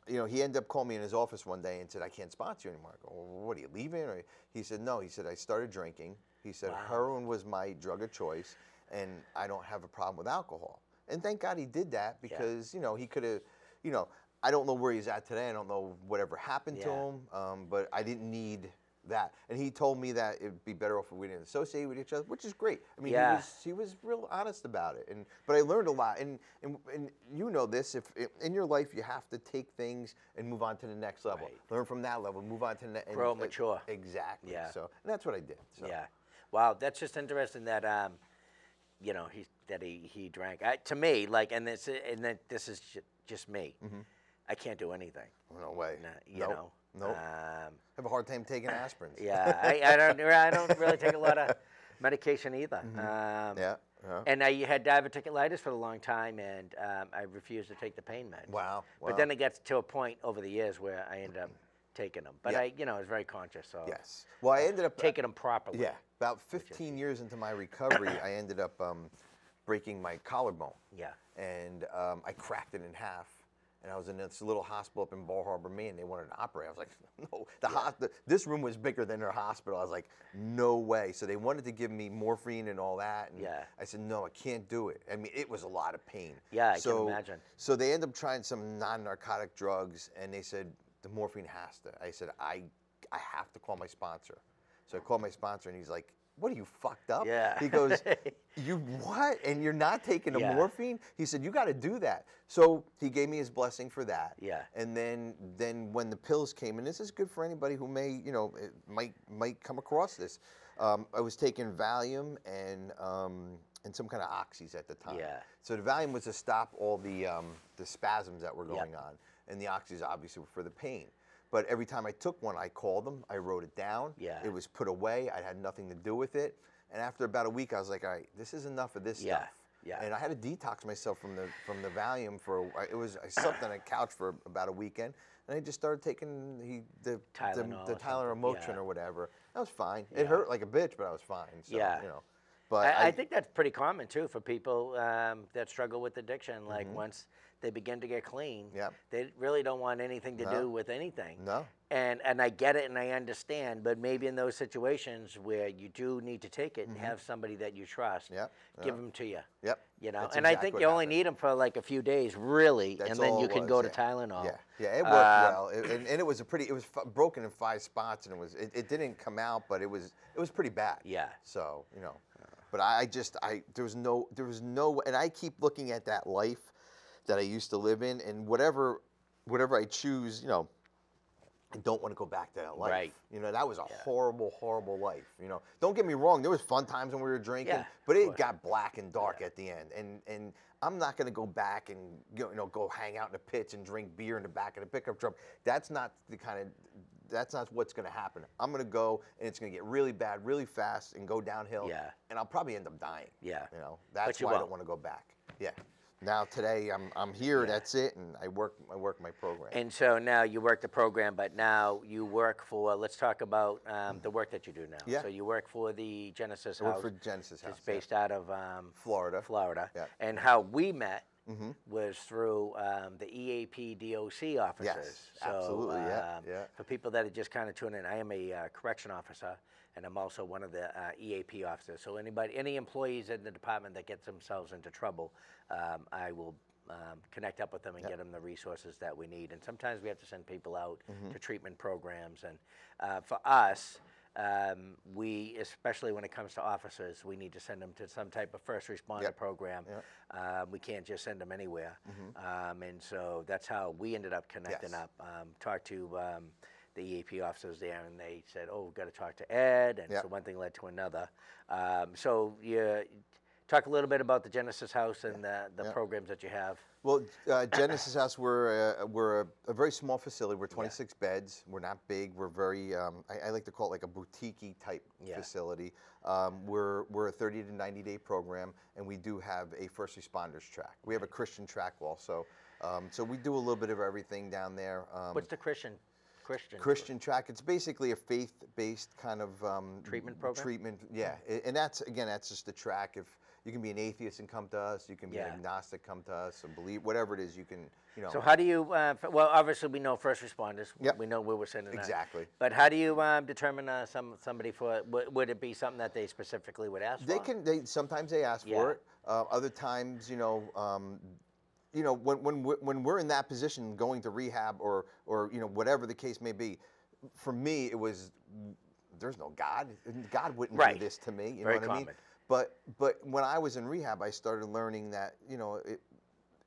you know, he ended up calling me in his office one day and said, I can't sponsor you anymore. I go, well, what are you leaving? Or he said, no. He said, I started drinking. He said, Wow. heroin was my drug of choice, and I don't have a problem with alcohol. And thank God he did that because, you know, he could have, you know, I don't know where he's at today. I don't know whatever happened to him, um, but I didn't need that. And he told me that it'd be better off if we didn't associate with each other, which is great. I mean, Yeah. he was he was real honest about it. And but I learned a lot. And and, and you know this, if in your life you have to take things and move on to the next level. Right. Learn from that level, move on to the next. Grow, mature. Exactly. Yeah. So and that's what I did. So. Yeah. Wow, that's just interesting that um, you know, he that he he drank. I, to me, like, and this and then this is ju- just me. I can't do anything. No way. nah, You Nope. know. Nope. Um, have a hard time taking aspirins. yeah, I, I don't. I don't really take a lot of medication either. Um, Mm-hmm. Yeah. yeah. And I had diverticulitis for a long time, and um, I refused to take the pain meds. Wow, wow, But then it gets to a point over the years where I ended up taking them. But Yeah. I, you know, I was very conscious of Yes. Well, I ended up taking them properly. Yeah, about 15 years into my recovery, I ended up um, breaking my collarbone. Yeah. And um, I cracked it in half. And I was in this little hospital up in Bar Harbor, Maine. They wanted to operate. I was like, no. The hos- the, this room was bigger than their hospital. I was like, no way. So they wanted to give me morphine and all that. And Yeah. I said, no, I can't do it. I mean, it was a lot of pain. Yeah, I can imagine. So they ended up trying some non-narcotic drugs, and they said the morphine has to. I said, I, I have to call my sponsor. So I called my sponsor, and he's like, "What are you fucked up?" Yeah. He goes, "You what? And you're not taking the Yeah. morphine?" He said, "You got to do that." So he gave me his blessing for that. Yeah. And then, then when the pills came, and this is good for anybody who may, you know, it might might come across this. Um, I was taking Valium and um, and some kind of oxys at the time. Yeah. So the Valium was to stop all the um, the spasms that were Yep. going on, and the oxys obviously were for the pain. But every time I took one, I called them, I wrote it down. Yeah. It was put away. I had nothing to do with it. And after about a week, I was like, all right, this is enough of this Yeah, stuff. yeah. And I had to detox myself from the from the Valium for a- it was I slept on a couch for about a weekend, and I just started taking he, the Tylenol the, the or Tylenol or Motrin yeah. or whatever. That was fine. Yeah. It hurt like a bitch, but I was fine. So, Yeah. You know. But I, I, I- think that's pretty common too for people um, that struggle with addiction. Like once they begin to get clean, Mm-hmm. Yep. they really don't want anything to No. do with anything. No. And and I get it and I understand, but maybe in those situations where you do need to take it and have somebody that you trust, Yep, give yep. them to you. Yep, You know, that's and I think you only happened. need them for like a few days, really, That's and then you can was, go to yeah. Tylenol. Yeah, yeah, it worked Uh, well, It- and, and it was a pretty. It was f- broken in five spots, and it was. It, it didn't come out, but it was. It was pretty bad. Yeah. So you know, but I, I just I there was no there was no and I keep looking at that life that I used to live in, and whatever whatever I choose, you know. I don't want to go back to that life. Right. You know, that was a horrible, horrible life. You know, don't get me wrong. There was fun times when we were drinking, Yeah, but it got black and dark at the end. And and I'm not going to go back and go, you know go hang out in the pits and drink beer in the back of the pickup truck. That's not the kind of that's not what's going to happen. I'm going to go and it's going to get really bad, really fast, and go downhill. Yeah. And I'll probably end up dying. Yeah. You know, that's you why I won't. don't want to go back. Yeah. Now today I'm I'm here. That's it, and I work I work my program. And so now you work the program, but now you work for. Let's talk about um, the work that you do now. Yeah. So you work for the Genesis I work House. for Genesis House, It's yeah. based out of um, Florida. Florida. Yeah. Mm-hmm. And how we met was through um, the EAP DOC officers. So, absolutely, yeah, um, yeah. For people that are just kind of tuning in, I am a uh, correction officer, and I'm also one of the uh, EAP officers. So anybody, any employees in the department that gets themselves into trouble, um, I will. Um, connect up with them and get them the resources that we need. And sometimes we have to send people out Mm-hmm. to treatment programs. And uh, for us, um, we, especially when it comes to officers, we need to send them to some type of first responder Yep. program. Um, we can't just send them anywhere. Um, and so that's how we ended up connecting Yes. up. Um, talked to um, the EAP officers there, and they said, "Oh, we've got to talk to Ed." And Yep. so one thing led to another. Um, so you talk a little bit about the Genesis House and the, the programs that you have. Well, uh, Genesis House, we're, uh, we're a, a very small facility. We're 26 beds. We're not big. We're very, um, I, I like to call it like a boutique type Yeah. facility. Um, we're, we're a 30 to 90 day program, and we do have a first responders track. We have a Christian track also. Um, so we do a little bit of everything down there. Um, What's the Christian? Christian. Christian track. It's basically a faith-based kind of um, Treatment program? Treatment, yeah. And that's again, that's just the track. If you can be an atheist and come to us, you can be Yeah. an agnostic, come to us, and believe whatever it is, you can, you know. So how do you? Uh, f- well, obviously we know first responders. Yep. We know where we're sending. that. Exactly. But how do you um, determine uh, some somebody for? Would, would it be something that they specifically would ask for? They for? can. They sometimes they ask Yeah. for it. Uh, other times, you know, um, you know, when when we're, when we're in that position, going to rehab or or you know whatever the case may be, for me it was there's no God. God wouldn't Right. do this to me. You Very know what I mean? common. But but when I was in rehab, I started learning that you know it.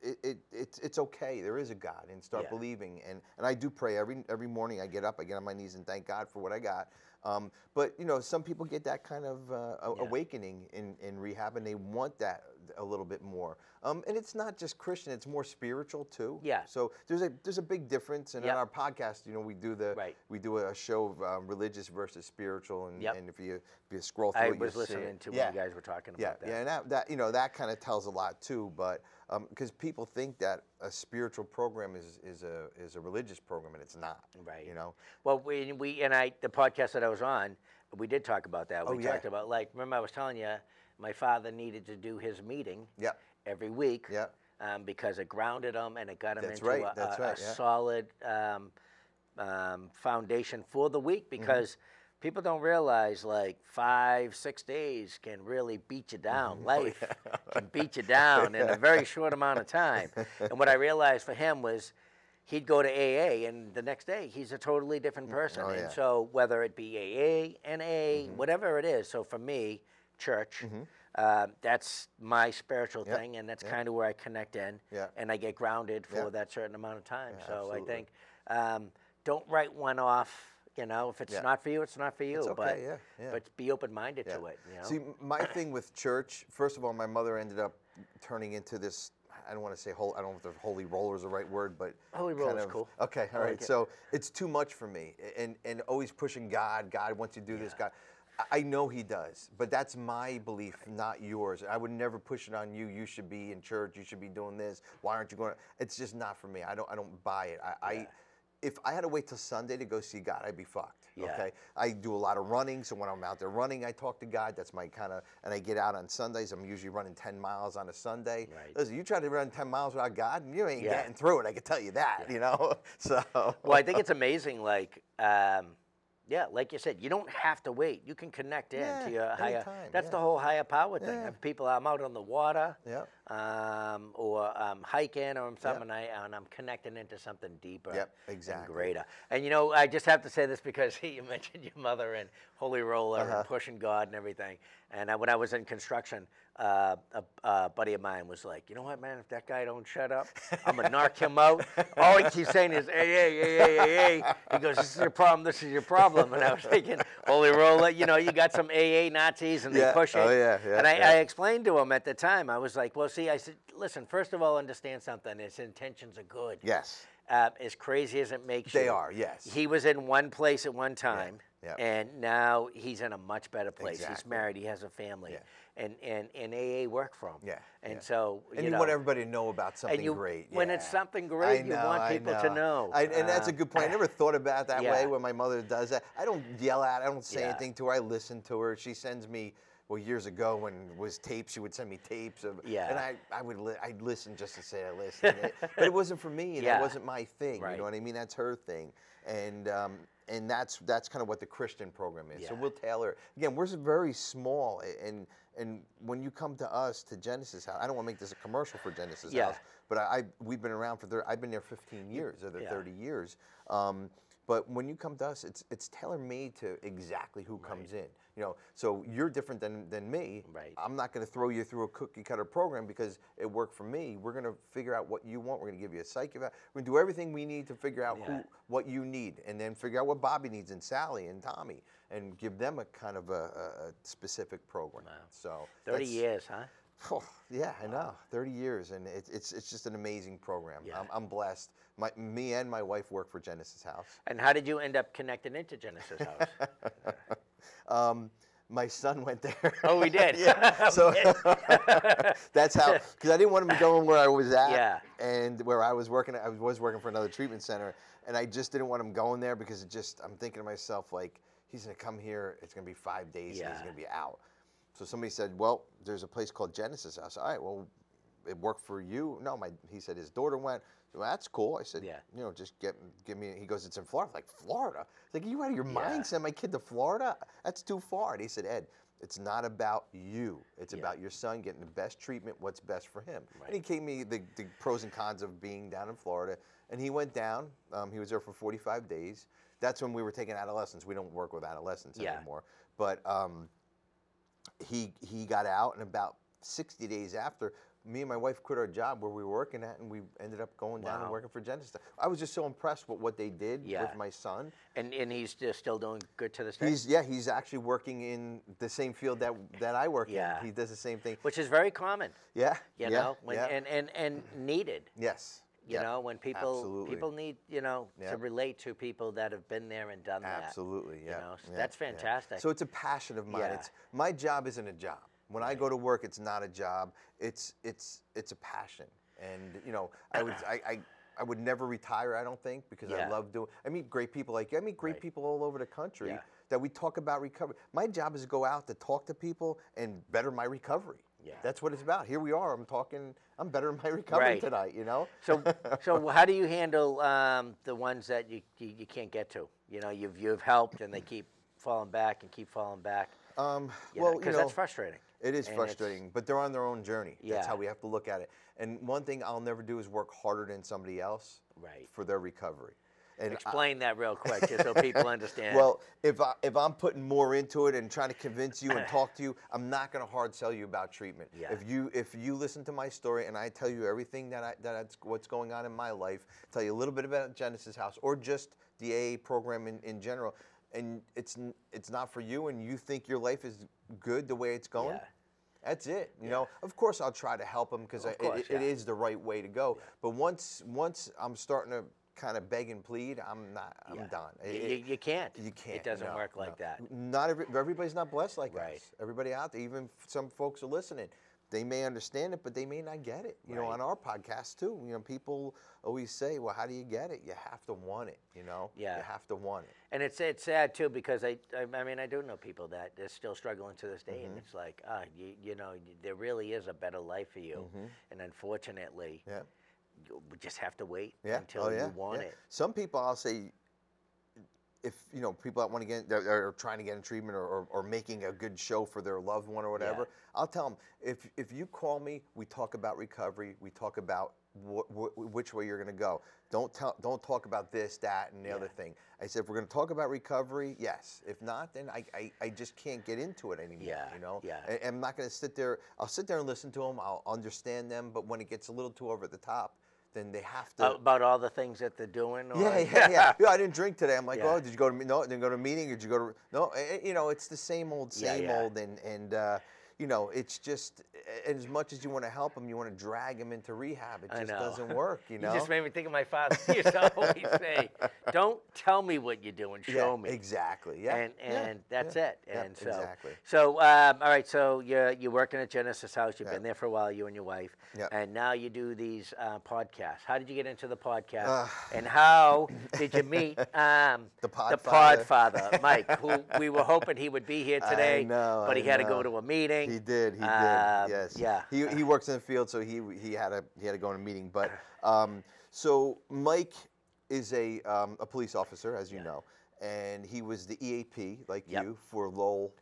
It, it, it's, it's okay. There is a God, and start Yeah. believing. And, and I do pray every every morning. I get up, I get on my knees, and thank God for what I got. Um, but you know, some people get that kind of uh, Yeah. awakening in, in rehab, and they want that a little bit more. Um, and it's not just Christian; it's more spiritual too. Yeah. So there's a there's a big difference. And Yep. on our podcast, you know, we do the Right. we do a show of um, religious versus spiritual, and, Yep. and if you if you scroll through, I it, was listening to yeah. when you guys were talking Yeah, about that. yeah, and that, that you know that kind of tells a lot too. But because people think that a spiritual program is is a is a religious program, and it's not. Right. You know. Well, we, we and I the podcast that I was on, we did talk about that. We Oh, yeah. talked about like remember I was telling you, my father needed to do his meeting. Yep. Every week. Yep. Um, because it grounded him and it got him That's into right, a, a- right, a yeah. solid um, um, foundation for the week Mm-hmm. because. People don't realize like five, six days can really beat you down. Mm-hmm. Oh, Life can beat you down in a very short amount of time. And what I realized for him was he'd go to AA and the next day he's a totally different person. Oh, and so whether it be AA, NA, whatever it is, so for me, church, uh, that's my spiritual Yep. thing, and that's kind of where I connect in, Yeah. and I get grounded for that certain amount of time. Yeah, so I think um, don't write one off. You know, if it's Yeah. not for you, it's not for you. It's but yeah, yeah. but be open minded to it. You know? See, my thing with church, first of all, my mother ended up turning into this. I don't want to say holy. I don't know if the holy roller is the right word, but Holy kind roller's of- cool. Okay, all right. it. So it's too much for me, and and always pushing God. God wants you to do this. God, I- know He does, but that's my belief, not yours. I would never push it on you. You should be in church. You should be doing this. Why aren't you going? It's just not for me. I don't. I don't buy it. I. I if I had to wait till Sunday to go see God, I'd be fucked. Yeah. Okay, I do a lot of running, so when I'm out there running, I talk to God. That's my kind of, and I get out on Sundays. I'm usually running 10 miles on a Sunday. Right. Listen, you try to run 10 miles without God, and you ain't Yeah. getting through it. I can tell you that. You know, so. Well, I think it's amazing. Like, um, yeah, like you said, you don't have to wait. You can connect in Yeah, to your higher. that's yeah. the whole higher power thing. Yeah. If people, I'm out on the water, Yep. um, or I'm hiking or something, Yep. and, I, and I'm connecting into something deeper Yep, and exactly. greater. And you know, I just have to say this because you mentioned your mother and Holy Roller Uh-huh. and pushing God and everything. And I, when I was in construction, uh, a, a buddy of mine was like, "You know what, man? If that guy don't shut up, I'm gonna knock him out." All he keeps saying is, "Hey, hey, hey, hey, hey, hey." He goes, "This is your problem. This is your problem." And I was thinking, "Holy roller, you know, you got some AA Nazis and they Yeah. push it." Oh, yeah, yeah, And I, yeah. I explained to him at the time. I was like, "Well, see, I said, listen. First of all, understand something. His intentions are good. Yes. Uh, as crazy as it makes They you, are, yes. He was in one place at one time, yeah. And now he's in a much better place. He's married. He has a family, Yeah. and and and AA work for him. Yeah, and yeah. so And you you, know, want everybody to know about something you- great. when it's something great, I you know, want people to know. I, and that's a Uh, good point. I never thought about it that way when my mother does that. I don't yell at her. I don't say Yeah. anything to her. I listen to her. She sends me, well, years ago when it was tapes, she would send me tapes of, Yeah. and I, I would, li- I'd listen just to say I listened. It- but it wasn't for me, and Yeah. it wasn't my thing. You know what I mean? That's her thing. And, um, and that's that's kind of what the Christian program is. So we'll tailor. Again, we're very small, and and when you come to us to Genesis House, I don't want to make this a commercial for Genesis Yeah. House, but I, I we've been around for thir- I've been there 15 years, or the Yeah. 30 years. Um, but when you come to us, it's it's tailor made to exactly who comes in. You know, so you're different than than me. Right. I'm not going to throw you through a cookie cutter program because it worked for me. We're going to figure out what you want. We're going to give you a psych eval. We're going to do everything we need to figure out Yeah. who what you need, and then figure out what Bobby needs and Sally and Tommy, and give them a kind of a, a, specific program. So thirty years, huh? Oh, yeah, I know. 30 years, and it, it's it's just an amazing program. Yeah. I'm, I'm blessed. My, me and my wife work for Genesis House. And how did you end up connecting into Genesis House? Um, my son went there. oh, we did. yeah. So that's how, because I didn't want him to go where I was at, Yeah. and where I was working. I was working for another treatment center, and I just didn't want him going there because it just. I'm thinking to myself like, he's gonna come here. It's gonna be five days, and Yeah. he's gonna be out. So somebody said, well, there's a place called Genesis House. All right, well, it worked for you. No, my he said his daughter went. Well, that's cool. I said, Yeah. you know, just get give me. He goes, it's in Florida. I'm like Florida? It's like you out of your Yeah. mind? Send my kid to Florida? That's too far. And he said, Ed, it's not about you. It's Yeah. about your son getting the best treatment. What's best for him? Right. And he gave me the, the pros and cons of being down in Florida. And he went down. Um, he was there for 45 days. That's when we were taking adolescents. We don't work with adolescents Yeah. anymore. But um, he he got out, and about 60 days after, me and my wife quit our job where we were working at, and we ended up going down Wow. and working for Genesis. I was just so impressed with what they did Yeah. with my son. and and he's just still doing good to this day. He's yeah, he's actually working in the same field that that I work Yeah. in. He does the same thing. which is very common, Yeah, you yeah, know, when, yeah. and, and and needed. yes, You Yep. know, when people Absolutely. people need you know to relate to people that have been there and done that. Absolutely, yeah. You know, so that's fantastic. So it's a passion of mine. Yeah. It's my job isn't a job. When I go to work, it's not a job. It's it's it's a passion. And you know, I would I, I I would never retire. I don't think because Yeah. I love doing. I meet great people like you. I meet great Right. people all over the country Yeah. that we talk about recovery. My job is to go out to talk to people and better my recovery. Yeah. That's what it's about. Here we are. I'm talking. I'm bettering my recovery Right. tonight. You know. So, so how do you handle um, the ones that you, you you can't get to? You know, you've you've helped and they keep falling back and keep falling back. Um, You well, know, you because know, that's frustrating. It is And frustrating, but they're on their own journey. That's how we have to look at it. And one thing I'll never do is work harder than somebody else Right. for their recovery. And I- Explain that real quick, just so people understand. well, if I, if I'm putting more into it and trying to convince you and talk to you, I'm not going to hard sell you about treatment. Yeah. If you if you listen to my story and I tell you everything that I, that's what's going on in my life, tell you a little bit about Genesis House or just the AA program in, in general, and it's it's not for you and you think your life is good the way it's going. Yeah. That's it. You know, of course I'll try to help them because it, it- it yeah. is the right way to go. But once once I'm starting to kind of beg and plead, I'm not. I'm Yeah. done. You, It- you, you can't. you can't. It doesn't no, work like no. that. Not every, everybody's not blessed like Right. us. Everybody out there, even some folks are listening. They may understand it, but they may not get it. You know, on our podcast too. You know, people always say, "Well, how do you get it? You have to want it." You know, Yeah. you have to want it. And it's it's sad too because I, I I mean I do know people that they're still struggling to this day, Mm-hmm. and it's like ah you you know there really is a better life for you, and unfortunately Mm-hmm. Yeah. you we just have to wait Yeah. until oh, yeah. you want yeah. it. Some people, I'll say, if you know people that want to get, they're, trying to get in treatment or, or, or making a good show for their loved one or whatever. Yeah. I'll tell them if if you call me, we talk about recovery. We talk about wh- wh- which way you're going to go. Don't tell, don't talk about this, that, and the other thing. I said if we're going to talk about recovery, yes. If not, then I, I, I just can't get into it anymore. Yeah, You know. yeah. I, I'm not going to sit there. I'll sit there and listen to them. I'll understand them. But when it gets a little too over the top, then they have to. about all the things that they're doing. Or, Yeah, yeah, yeah. yeah. I didn't drink today. I'm like, Yeah. oh, did you go to me- no? Didn't go to a meeting? Did you go to no? eh, eh, You know, it's the same old, same yeah. old, and and uh, you know, it's just as much as you want to help them, you want to drag them into rehab. It just doesn't work. You know. You just made me think of my father. He used to always say, "Don't tell me what you're doing, show yeah, me." Exactly. Yeah. and yeah, that's yeah, it. And so, exactly. so um, all right. So you're you're working at Genesis House. You've been there for a while, you and your wife. Yeah. And now you do these uh, podcasts. How did you get into the podcast? Uh, and how did you meet um, The the Podfather. Podfather, Mike? Who we were hoping he would be here today, know, but he I had to go to a meeting. He did. He did. Um, yes. Yeah. He, he works in the field, so he he had a he had to go in a meeting. But um, so Mike is a um, a police officer, as you Yeah. know, and he was the EAP like Yep. you for Lowell,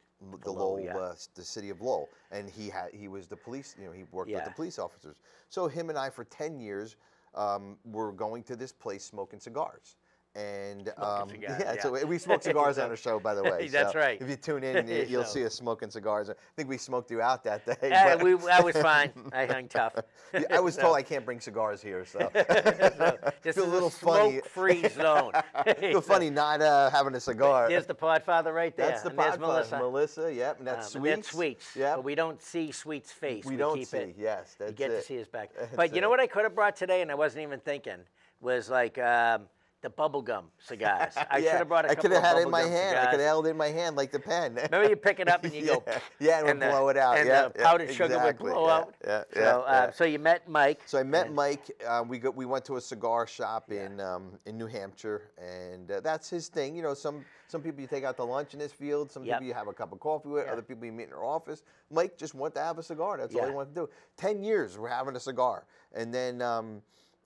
the Lowell, Lowell, yeah. uh, the city of Lowell, and he had he was the police. You know, he worked with the police officers. So him and I for ten years um, were going to this place smoking cigars. And um, cigars, yeah, yeah. so we smoke cigars on our show, by the way. That's so right. If you tune in, you- you'll So- see us smoking cigars. I think we smoked you out that day. Yeah, but- we, I was fine. I hung tough. Yeah, I was told I can't bring cigars here, so This Feel is a little a funny. smoke-free zone. feel funny not uh, having a cigar. There's the Podfather right there. that's the Podfather, Melissa. Melissa. Yep, and that's Um, sweets. That's Sweets. Yep. But we don't see Sweets' face. we don't keep see. It. Yes, that's you get it. to see his back. That's but you know what I could have brought today, and I wasn't even thinking, was like um, the bubblegum cigars. I should have brought a I couple I could have had it in my hand. I could have held it in my hand like the pen. Remember you pick it up and you go, yeah, yeah, and, and the- blow it out. and yeah, the yeah, powdered sugar would blow yeah, out. Yeah, So, yeah, uh, yeah. so you met Mike. So I met Mike. Uh, we go, we went to a cigar shop in um, in New Hampshire, and uh, that's his thing. You know, some some people you take out to lunch in this field. Some Yep. people you have a cup of coffee with. Yeah. Other people you meet in their office. Mike just wanted to have a cigar. That's all he wanted to do. Ten years we're having a cigar, and then. Um,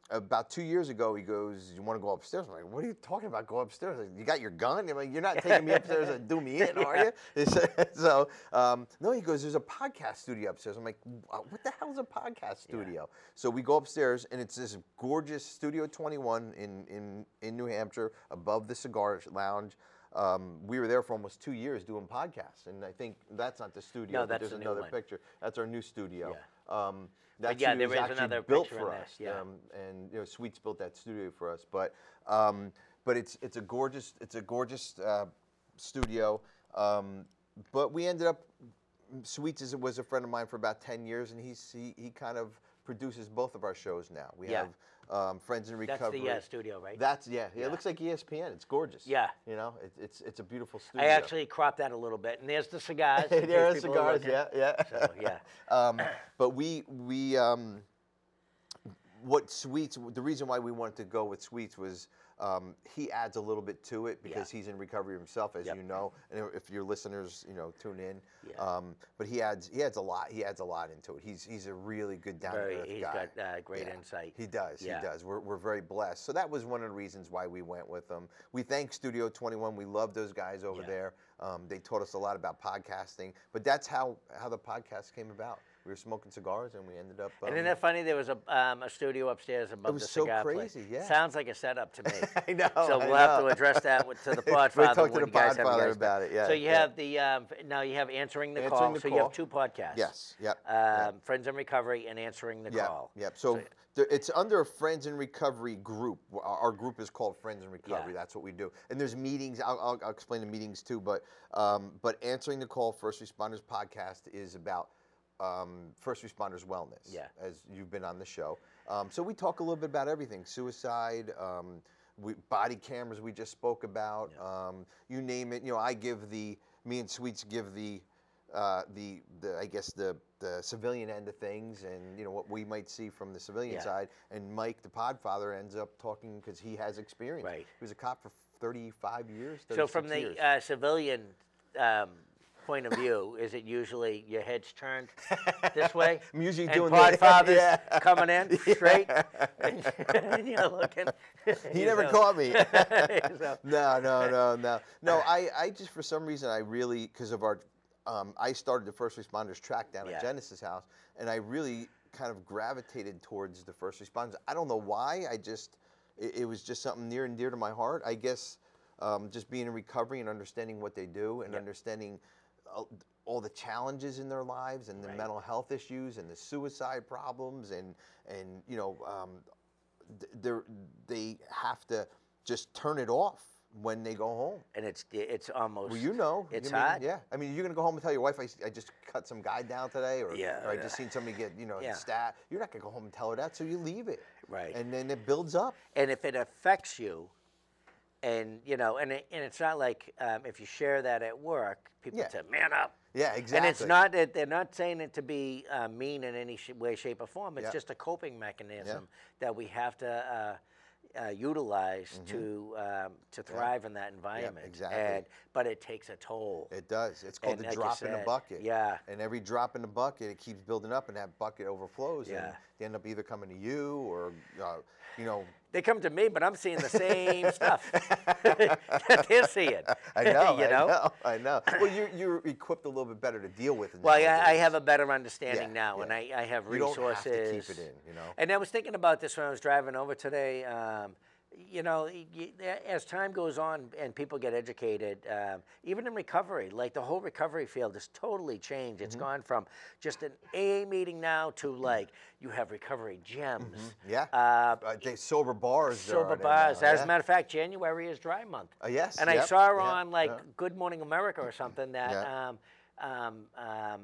about two years ago, he goes, "You want to go upstairs?" I'm like, "What are you talking about? Go upstairs? Like, you got your gun? I'm like, you're not taking me upstairs to do me in, are you?" So, um, no, he goes, "There's a podcast studio upstairs." I'm like, "Uh, "What the hell is a podcast studio?" So we go upstairs, and it's this gorgeous Studio 21 in in in New Hampshire, above the cigar lounge. Um, we were there for almost two years doing podcasts, and I think that's not the studio. No, that's there's another one. picture. That's our new studio. Yeah. Um, that yeah, studio there actually another built for us. yeah. Um, and you know, Sweets built that studio for us. But um, but it's it's a gorgeous it's a gorgeous uh, studio. Um, but we ended up Sweets is, was a friend of mine for about ten years, and he's he, he kind of produces both of our shows now. We Yeah. have um, Friends in That's Recovery. the uh, studio, right? That's yeah, yeah. It looks like ESPN. It's gorgeous. Yeah. You know, it, it's it's a beautiful studio. I actually cropped that a little bit, and there's the cigars. there are people are cigars. Yeah, yeah. So yeah. Um, but we we um, what sweets the reason why we wanted to go with sweets was um, he adds a little bit to it because Yeah. he's in recovery himself as Yep. you know and if your listeners you know tune in Yeah. um, but he adds he adds a lot he adds a lot into it he's he's a really good down to earth he's guy got uh, great insight. he does Yeah. he does we're, we're very blessed so that was one of the reasons why we went with them we thank studio 21 we love those guys over Yeah. there um, they taught us a lot about podcasting but that's how how the podcast came about we were smoking cigars and we ended up um, And isn't it funny? There was a um, a studio upstairs above was the so cigar place. crazy, yeah. Sounds like a setup to me. I know, So I we'll have to address that with, to the Podfather. We'll talk to the you guys have you Podfather about it, yeah, So you yeah. have the um, now you have answering the Answering call. the so you have two podcasts. Yes, yep, Um, yep. Friends in Recovery and answering the Yep, call. yep. So, there, it's under a Friends in Recovery group. Our, our group is called Friends in Recovery. Yeah. That's what we do. And there's meetings. I'll, I'll, I'll explain the meetings too. But um, but answering the call, First Responders podcast is about um, first responders wellness. Yeah. As you've been on the show, um, so we talk a little bit about everything: suicide. Um, we, body cameras we just spoke about. Um, you name it. You know, I give the me and Sweets give the uh, the, the I guess the the civilian end of things, and you know what we might see from the civilian Yeah. side. And Mike, the Podfather, ends up talking because he has experience. Right. He was a cop for 35 years. So from the uh, civilian um, point of view, is it usually your head's turned this way? I'm usually and doing the- Podfather's yeah. coming in straight, and you're looking. he you never know. caught me. So- no, no, no, no, no. I, I just for some reason I really because of our, um, I started the first responders track down Yeah. at Genesis House, and I really kind of gravitated towards the first responders. I don't know why. I just it, it was just something near and dear to my heart. I guess um, just being in recovery and understanding what they do and Yep. understanding. Uh, All the challenges in their lives and the Right. mental health issues and the suicide problems and and you know um, they have to just turn it off when they go home. and it's it's almost. Well, you know, it's you hard. Yeah, I mean, you're gonna go home and tell your wife, I just cut some guy down today, or, Yeah, or I just seen somebody get, you know, Yeah. stat. You're not gonna go home and tell her that, so you leave it. Right. And then it builds up. and if it affects you and you know and, it, and it's not like um, if you share that at work people Yeah. say man up Yeah, exactly. and it's not that they're not saying it to be uh, mean in any sh- way shape or form it's Yeah. just a coping mechanism that we have to uh, uh, utilize to um, to thrive in that environment Mm-hmm. exactly. and but it takes a toll It does. It's called And the like you drop in the said, bucket. yeah. And every drop in the bucket, it keeps building up, and that bucket overflows. Yeah. And they end up either coming to you or, uh, you know, they come to me but i'm seeing the same stuff that they're seeing I know, you I know? know, I know. Well, you're, you're equipped a little bit better to deal with it. Well, I, I have a better understanding Yeah, now, and. I, I have You don't have to keep it in, you know? And I was thinking about this when I was driving over today. Um, you know, as time goes on and people get educated, um, even in recovery, like the whole recovery field has totally changed. Mm-hmm. It's gone from just an AA meeting now to like you have recovery gems. Yeah. Uh, Uh, they sober bars. Sober bars. now, As yeah. a matter of fact, January is dry month. Uh, yes, And I yep, saw yeah, on like yeah. Good Morning America or something that Yeah. um, um, um,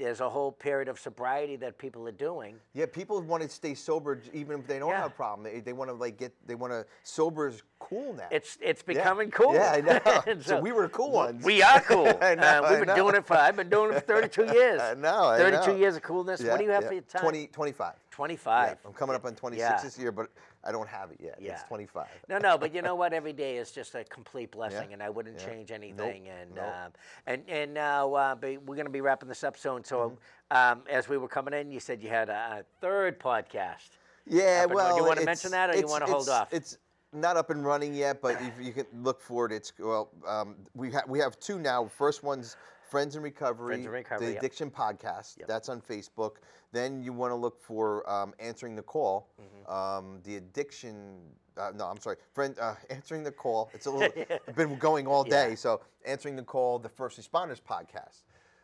there's a whole period of sobriety that people are doing. Yeah, people want to stay sober even if they don't Yeah. have a problem. They, they want to like get. They want to sober is cool now. It's it's Yeah. becoming cool. Yeah, I know. And So we were cool ones. We are cool. I know, Uh, we've I been know. doing it for. I've been doing it for 32 years. I know, I 32 know. years of coolness. Yeah, what do you have yeah. for your time? 20, 25. 25. Yeah, I'm coming up on 26 Yeah. this year, but I don't have it yet. Yeah. It's 25. No, no, but you know what? Every day is just a complete blessing, Yeah, and I wouldn't yeah. change Nope, anything. And nope. um, and and now uh, we're going to be wrapping this up soon. So Mm-hmm. um, as we were coming in, you said you had a, a third podcast. Yeah, well, do you wanna mention that, or you wanna hold off? It's not up and running yet, but if you can look for it, it's well, um, we have we have two now. First one's Friends in Recovery, Friends in Recovery, the yep. Addiction Podcast. Yep. That's on Facebook. Then you want to look for um, Answering the Call, Mm-hmm. um, the Addiction. Uh, no, I'm sorry, friend. Uh, answering the call. It's a little been going all day. Yeah. So answering the call, the First Responders podcast.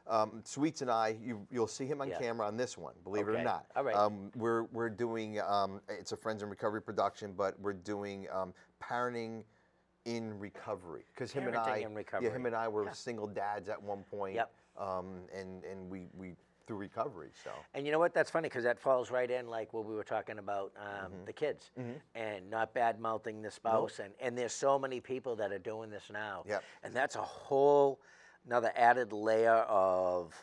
Um, Sweets and I, you, you'll see him on Yeah. camera on this one. Believe it or not. All right. Um, we're we're doing um, it's a friends in recovery production, but we're doing um, parenting in recovery because him and Parenting I, in yeah, him and I were single dads at one point. Yep. Um, and and we we through recovery. So And you know what? That's funny because that falls right in like what we were talking about um, Mm-hmm. the kids and not bad mouthing the spouse. And, and there's so many people that are doing this now. Yep. And that's a whole another added layer of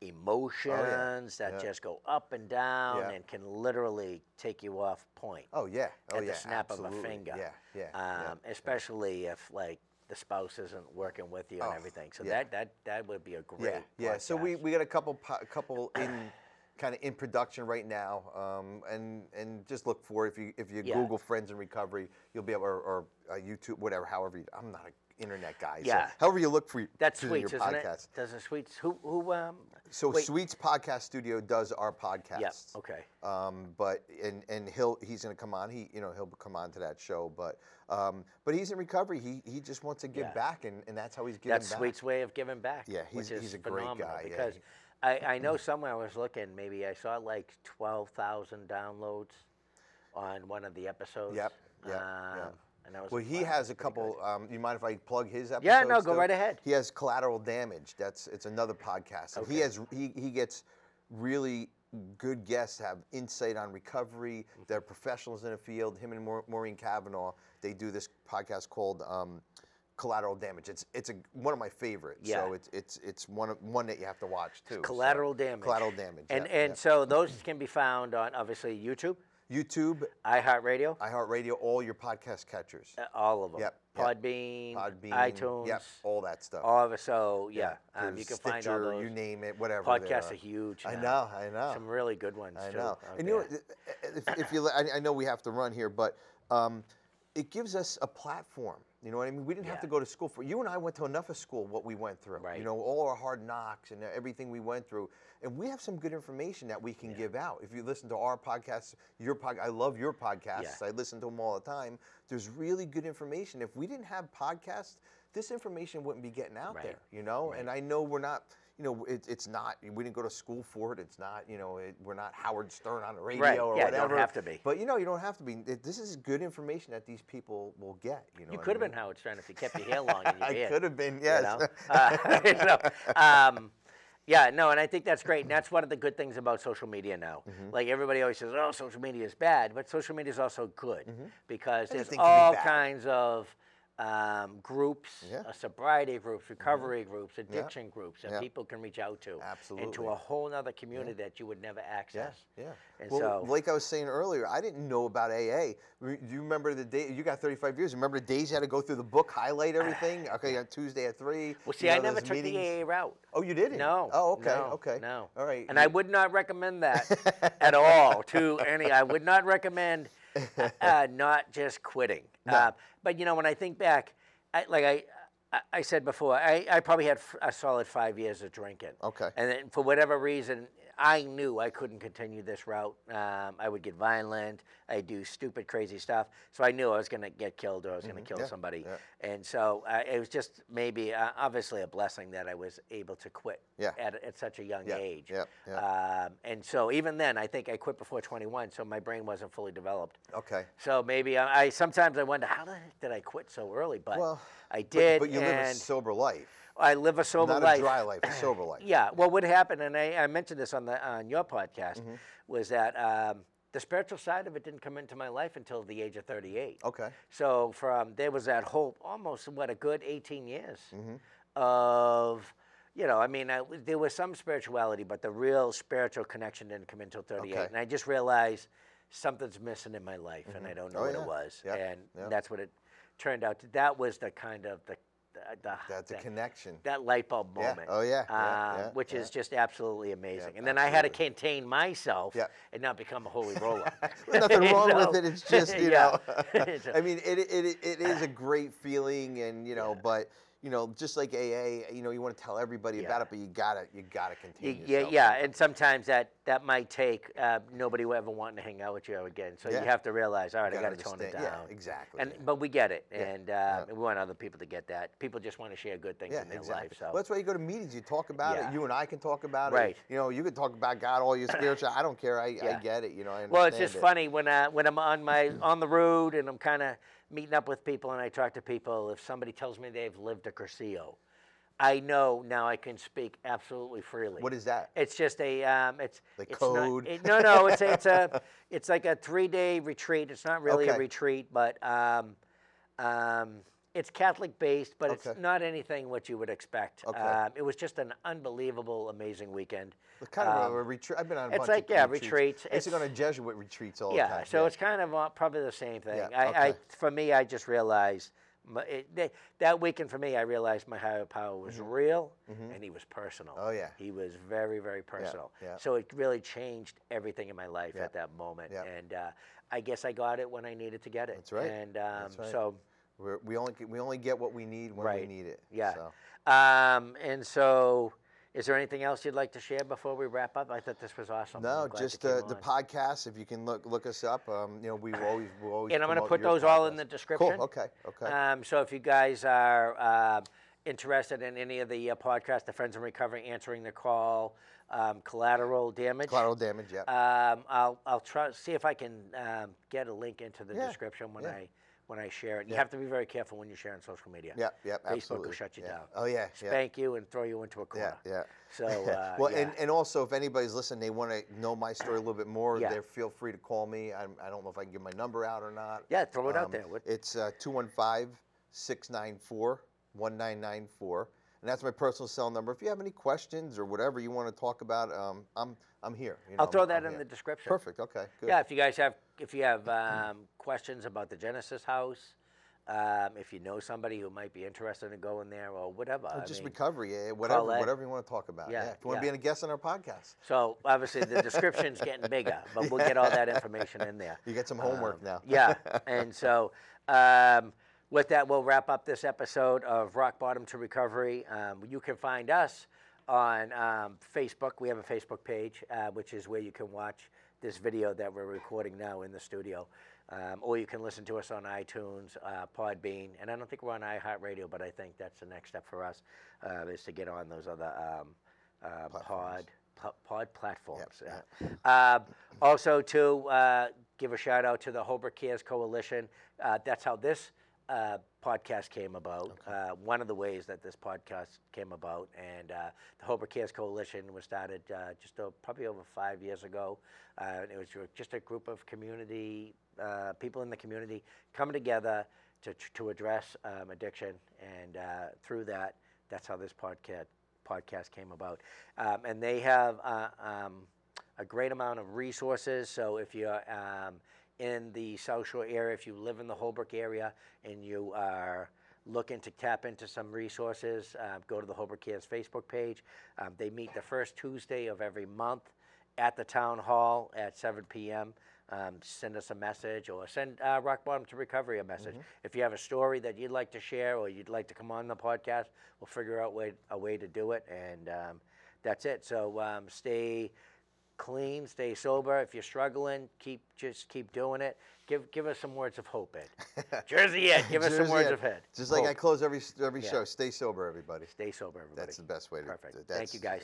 emotions that Oh, Yeah. just go up and down Yeah. and can literally take you off point oh yeah, oh at yeah, the snap of a finger. Yeah, yeah, yeah. Um, especially if like the spouse isn't working with you and Oh, everything. So yeah. that, that that would be a great. Yeah, yeah. So we, we got a couple po- couple in kind of in production right now, um, and and just look for it. if you if you Yeah. Google Friends in Recovery, you'll be able or, or uh, YouTube, whatever. However, you, I'm not an internet guy. Yeah. So however you look for That's Sweets, your isn't podcast. it? Does it Sweets? Who who um? So wait, Sweets Podcast Studio does our podcast. Yeah. Okay. Um, but and and he'll he's gonna come on. He you know he'll come on to that show. But um, but he's in recovery. He he just wants to give Yeah. back, and, and that's how he's giving That's back. Sweet's way of giving back. Yeah, he's- he's a great guy, yeah, Because he- I, I know somewhere I was looking, maybe I saw like twelve thousand downloads on one of the episodes. Yep, yep, Um, yep. And I was Well, he has a couple. Um, you mind if I plug his episode? Yeah, no, go right ahead. He has collateral damage. That's it's another podcast. And he has he he gets really good guests have insight on recovery. Mm-hmm. They're professionals in the field. Him and Maur- Maureen Kavanaugh. They do this podcast called um, collateral damage. It's it's a one of my favorites. Yeah. So it's it's it's one of, one that you have to watch too. so- Collateral damage. Collateral damage. And yeah, and yeah. so those can be found on obviously YouTube, YouTube, iHeartRadio, iHeartRadio, all your podcast catchers. uh, all of them. Yep. Podbean, Podbean, iTunes, Yep, all that stuff. all of it. So yeah, um, you can find all Stitcher, those. You name it, whatever. Podcasts are huge. I know, I know. Some really good ones I too. know. out And you know, if, if you, I, I know we have to run here, but um, it gives us a platform. You know what I mean? We didn't have to go to school for. You and I went to enough of school. What we went through. Right. You know, all our hard knocks and everything we went through, and we have some good information that we can give out. If you listen to our podcasts, your pod, I love your podcasts. Yeah. I listen to them all the time. There's really good information. If we didn't have podcasts, this information wouldn't be getting out Right. there. You know, Right. and I know we're not. You know, it, it's not. We didn't go to school for it. It's not. You know, it, we're not Howard Stern on the radio Right, or yeah, don't have to be. But you know, you don't have to be. This is good information that these people will get. You know, You could have I been? Howard Stern if you kept your hair long in your I could have been. you Yes. know? Uh, you know, um, yeah, no, and I think that's great. And that's one of the good things about social media now. Mm-hmm. Like everybody always says, oh, social media is bad, but social media is also good because there's Anything be all bad. kinds of um, groups, Yeah. Mm-hmm. uh, sobriety groups, recovery groups, addiction groups that Yeah. people can reach out to into Absolutely. a whole other community that you would never access. yeah. And well, so, like I was saying earlier, I didn't know about AA. Do you remember the day? You got 35 years. Remember the days you had to go through the book, highlight everything? Okay, on Tuesday at three. well, see, you I never took meetings. the AA route. Oh, you didn't? No. Oh, okay, no, okay. No. All right. And I would not recommend that at all to any. I would not recommend uh, not just quitting. Uh, but you know, when I think back, I, like I, I, said before, I, I probably had a solid five years of drinking. Okay. And then for whatever reason, I knew I couldn't continue this route. Um, I would get violent. I'd do stupid, crazy stuff. So I knew I was going to get killed or I was going to kill Mm-hmm. Yeah, somebody. yeah. And so uh, it was just maybe, uh, obviously, a blessing that I was able to quit Yeah. at, at such a young age. Um, and so even then, I think I quit before 21, so my brain wasn't fully developed. Okay. So maybe I, I sometimes I wonder how the heck did I quit so early? But Well, I did, But, you live a sober life. I live a sober Not life. a dry life, a sober life. Yeah. Well, what happened, and I, I mentioned this on the on your podcast, Mm-hmm. was that um, the spiritual side of it didn't come into my life until the age of 38. Okay. So from there was that whole almost what a good 18 years Mm-hmm. of, you know, I mean, I, there was some spirituality, but the real spiritual connection didn't come until 38, Okay. and I just realized something's missing in my life, and I don't know Oh, what yeah. it was, Yep, and yep. that's what it turned out. to. That was the kind of the the, the That's a connection. that light bulb Yeah. moment. Oh, yeah, yeah, um, yeah, which yeah. is just absolutely amazing. Yeah, and then I had to contain myself Yeah. and not become a holy roller. There's nothing wrong know? with it. It's just you Yeah. know. I mean, it, it it is a great feeling, and you know, but you know, just like AA, you know, you want to tell everybody about it, but you gotta you gotta continue. yeah, yeah, and sometimes that that might take uh, nobody will ever want to hang out with you again. So Yeah. you have to realize, all right, I gotta got to tone it down. Yeah, exactly, And yeah. but we get it, Yeah, and uh, yeah. we want other people to get that. People just want to share good things Yeah, in their exactly. life. So Well, that's why you go to meetings. You talk about Yeah. it. You and I can talk about Right. it. You know, you can talk about God, all your spiritual. I don't care. I, I get it. You know, I Well, it's just it. funny when uh, when I'm on my on the road and I'm kind of meeting up with people and I talk to people. If somebody tells me they've lived a Cursillo, I know now I can speak absolutely freely. What is that? It's just a um, it's Like it's code? Not, it, no, no, it's a, it's a it's like a three day retreat. It's not really a retreat, but um, um, it's Catholic based, but it's not anything what you would expect. Okay. Um, it was just an unbelievable, amazing weekend. It's kind of Um, a retreat. I've been on a it's bunch like, of yeah, retreats. retreats. I used to go It's- to Jesuit retreats all the Yeah, time. so it's kind of uh, probably the same thing. Yeah, I, I, for me, I just realized my, it, that- that weekend for me, I realized my higher power was real and he was personal. Mm-hmm. Oh, yeah. he was very, very personal. yeah. So it really changed everything in my life Yeah. at that moment, Yeah. and uh, I guess I got it when I needed to get it. That's right. And um, That's right. so, We're, we only get- we only get what we need when we need it. Yeah. So. Um, and so. Is there anything else you'd like to share before we wrap up? I thought this was awesome. No, I'm glad you just uh, the podcast. If you can look look us up, um, you know we always we always. And I'm going to put those all in the description. Cool. Okay. Okay. Um, so if you guys are uh, interested in any of the uh, podcasts, the Friends in Recovery, answering the call, um, collateral damage. Collateral damage. Yeah. Um, I'll I'll try see if I can um, get a link into the Yeah, description when yeah. I when I share it. You have to be very careful when you share on social media. yeah. Yeah. Facebook Absolutely. will shut you down. Oh yeah. Yeah. Spank you and throw you into a corner. Yeah. yeah. So uh, well, yeah. and, and also if anybody's listening, they want to know my story a little bit more. Yeah. They feel free to call me. I'm, I don't know if I can give my number out or not. Yeah, throw it out Um, there. What- It's uh, 215 694 1994. And that's my personal cell number. If you have any questions or whatever you want to talk about, um, I'm I'm here. you I'll throw I'm- that I'm in here. the description. Perfect. Okay. Good. Yeah, if you guys have if you have um, questions about the Genesis house, um, if you know somebody who might be interested in going there or whatever. Or I just mean, recovery, yeah, whatever, whatever you want to talk about. Yeah, Yeah. If you want yeah. to be in a guest on our podcast, So obviously the description's getting bigger, but we'll get all that information in there. you get some homework Um, now. yeah, and so um, with that, we'll wrap up this episode of Rock Bottom to Recovery. Um, you can find us on um, Facebook. We have a Facebook page, uh, which is where you can watch this video that we're recording now in the studio. Um, or you can listen to us on iTunes, uh, Podbean, and I don't think we're on iHeartRadio, but I think that's the next step for us uh, is to get on those other um, uh, pod pod platforms. Yep, yeah. Um, also, to uh, give a shout out to the Holbrook Cares Coalition. Uh, that's how this uh, podcast came about. Uh, one of the ways that this podcast came about, and uh, the Holbrook Cares Coalition was started uh, just uh, probably over five years ago. Uh, it was just a group of community uh, people in the community coming together to to address um, addiction, and uh, through that, that's how this podcast podcast came about. Um, and they have uh, um, a great amount of resources. So if you're um, in the South Shore area, if you live in the Holbrook area and you are looking to tap into some resources, uh, go to the Holbrook Cares Facebook page. Um, they meet the first Tuesday of every month at the town hall at 7 p.m. Um, send us a message or send uh, Rock Bottom to Recovery a message. If you have a story that you'd like to share or you'd like to come on the podcast, we'll figure out way, a way to do it. And um, that's it. So um, stay clean, stay sober. If you're struggling, keep just keep doing it. Give give us some words of hope, Ed. Jersey Ed, give us some words Ed. of head. Just like I close every every Yeah. show. Stay sober, everybody. Stay sober, everybody. That's the best way to. Perfect. that's- Thank you, guys.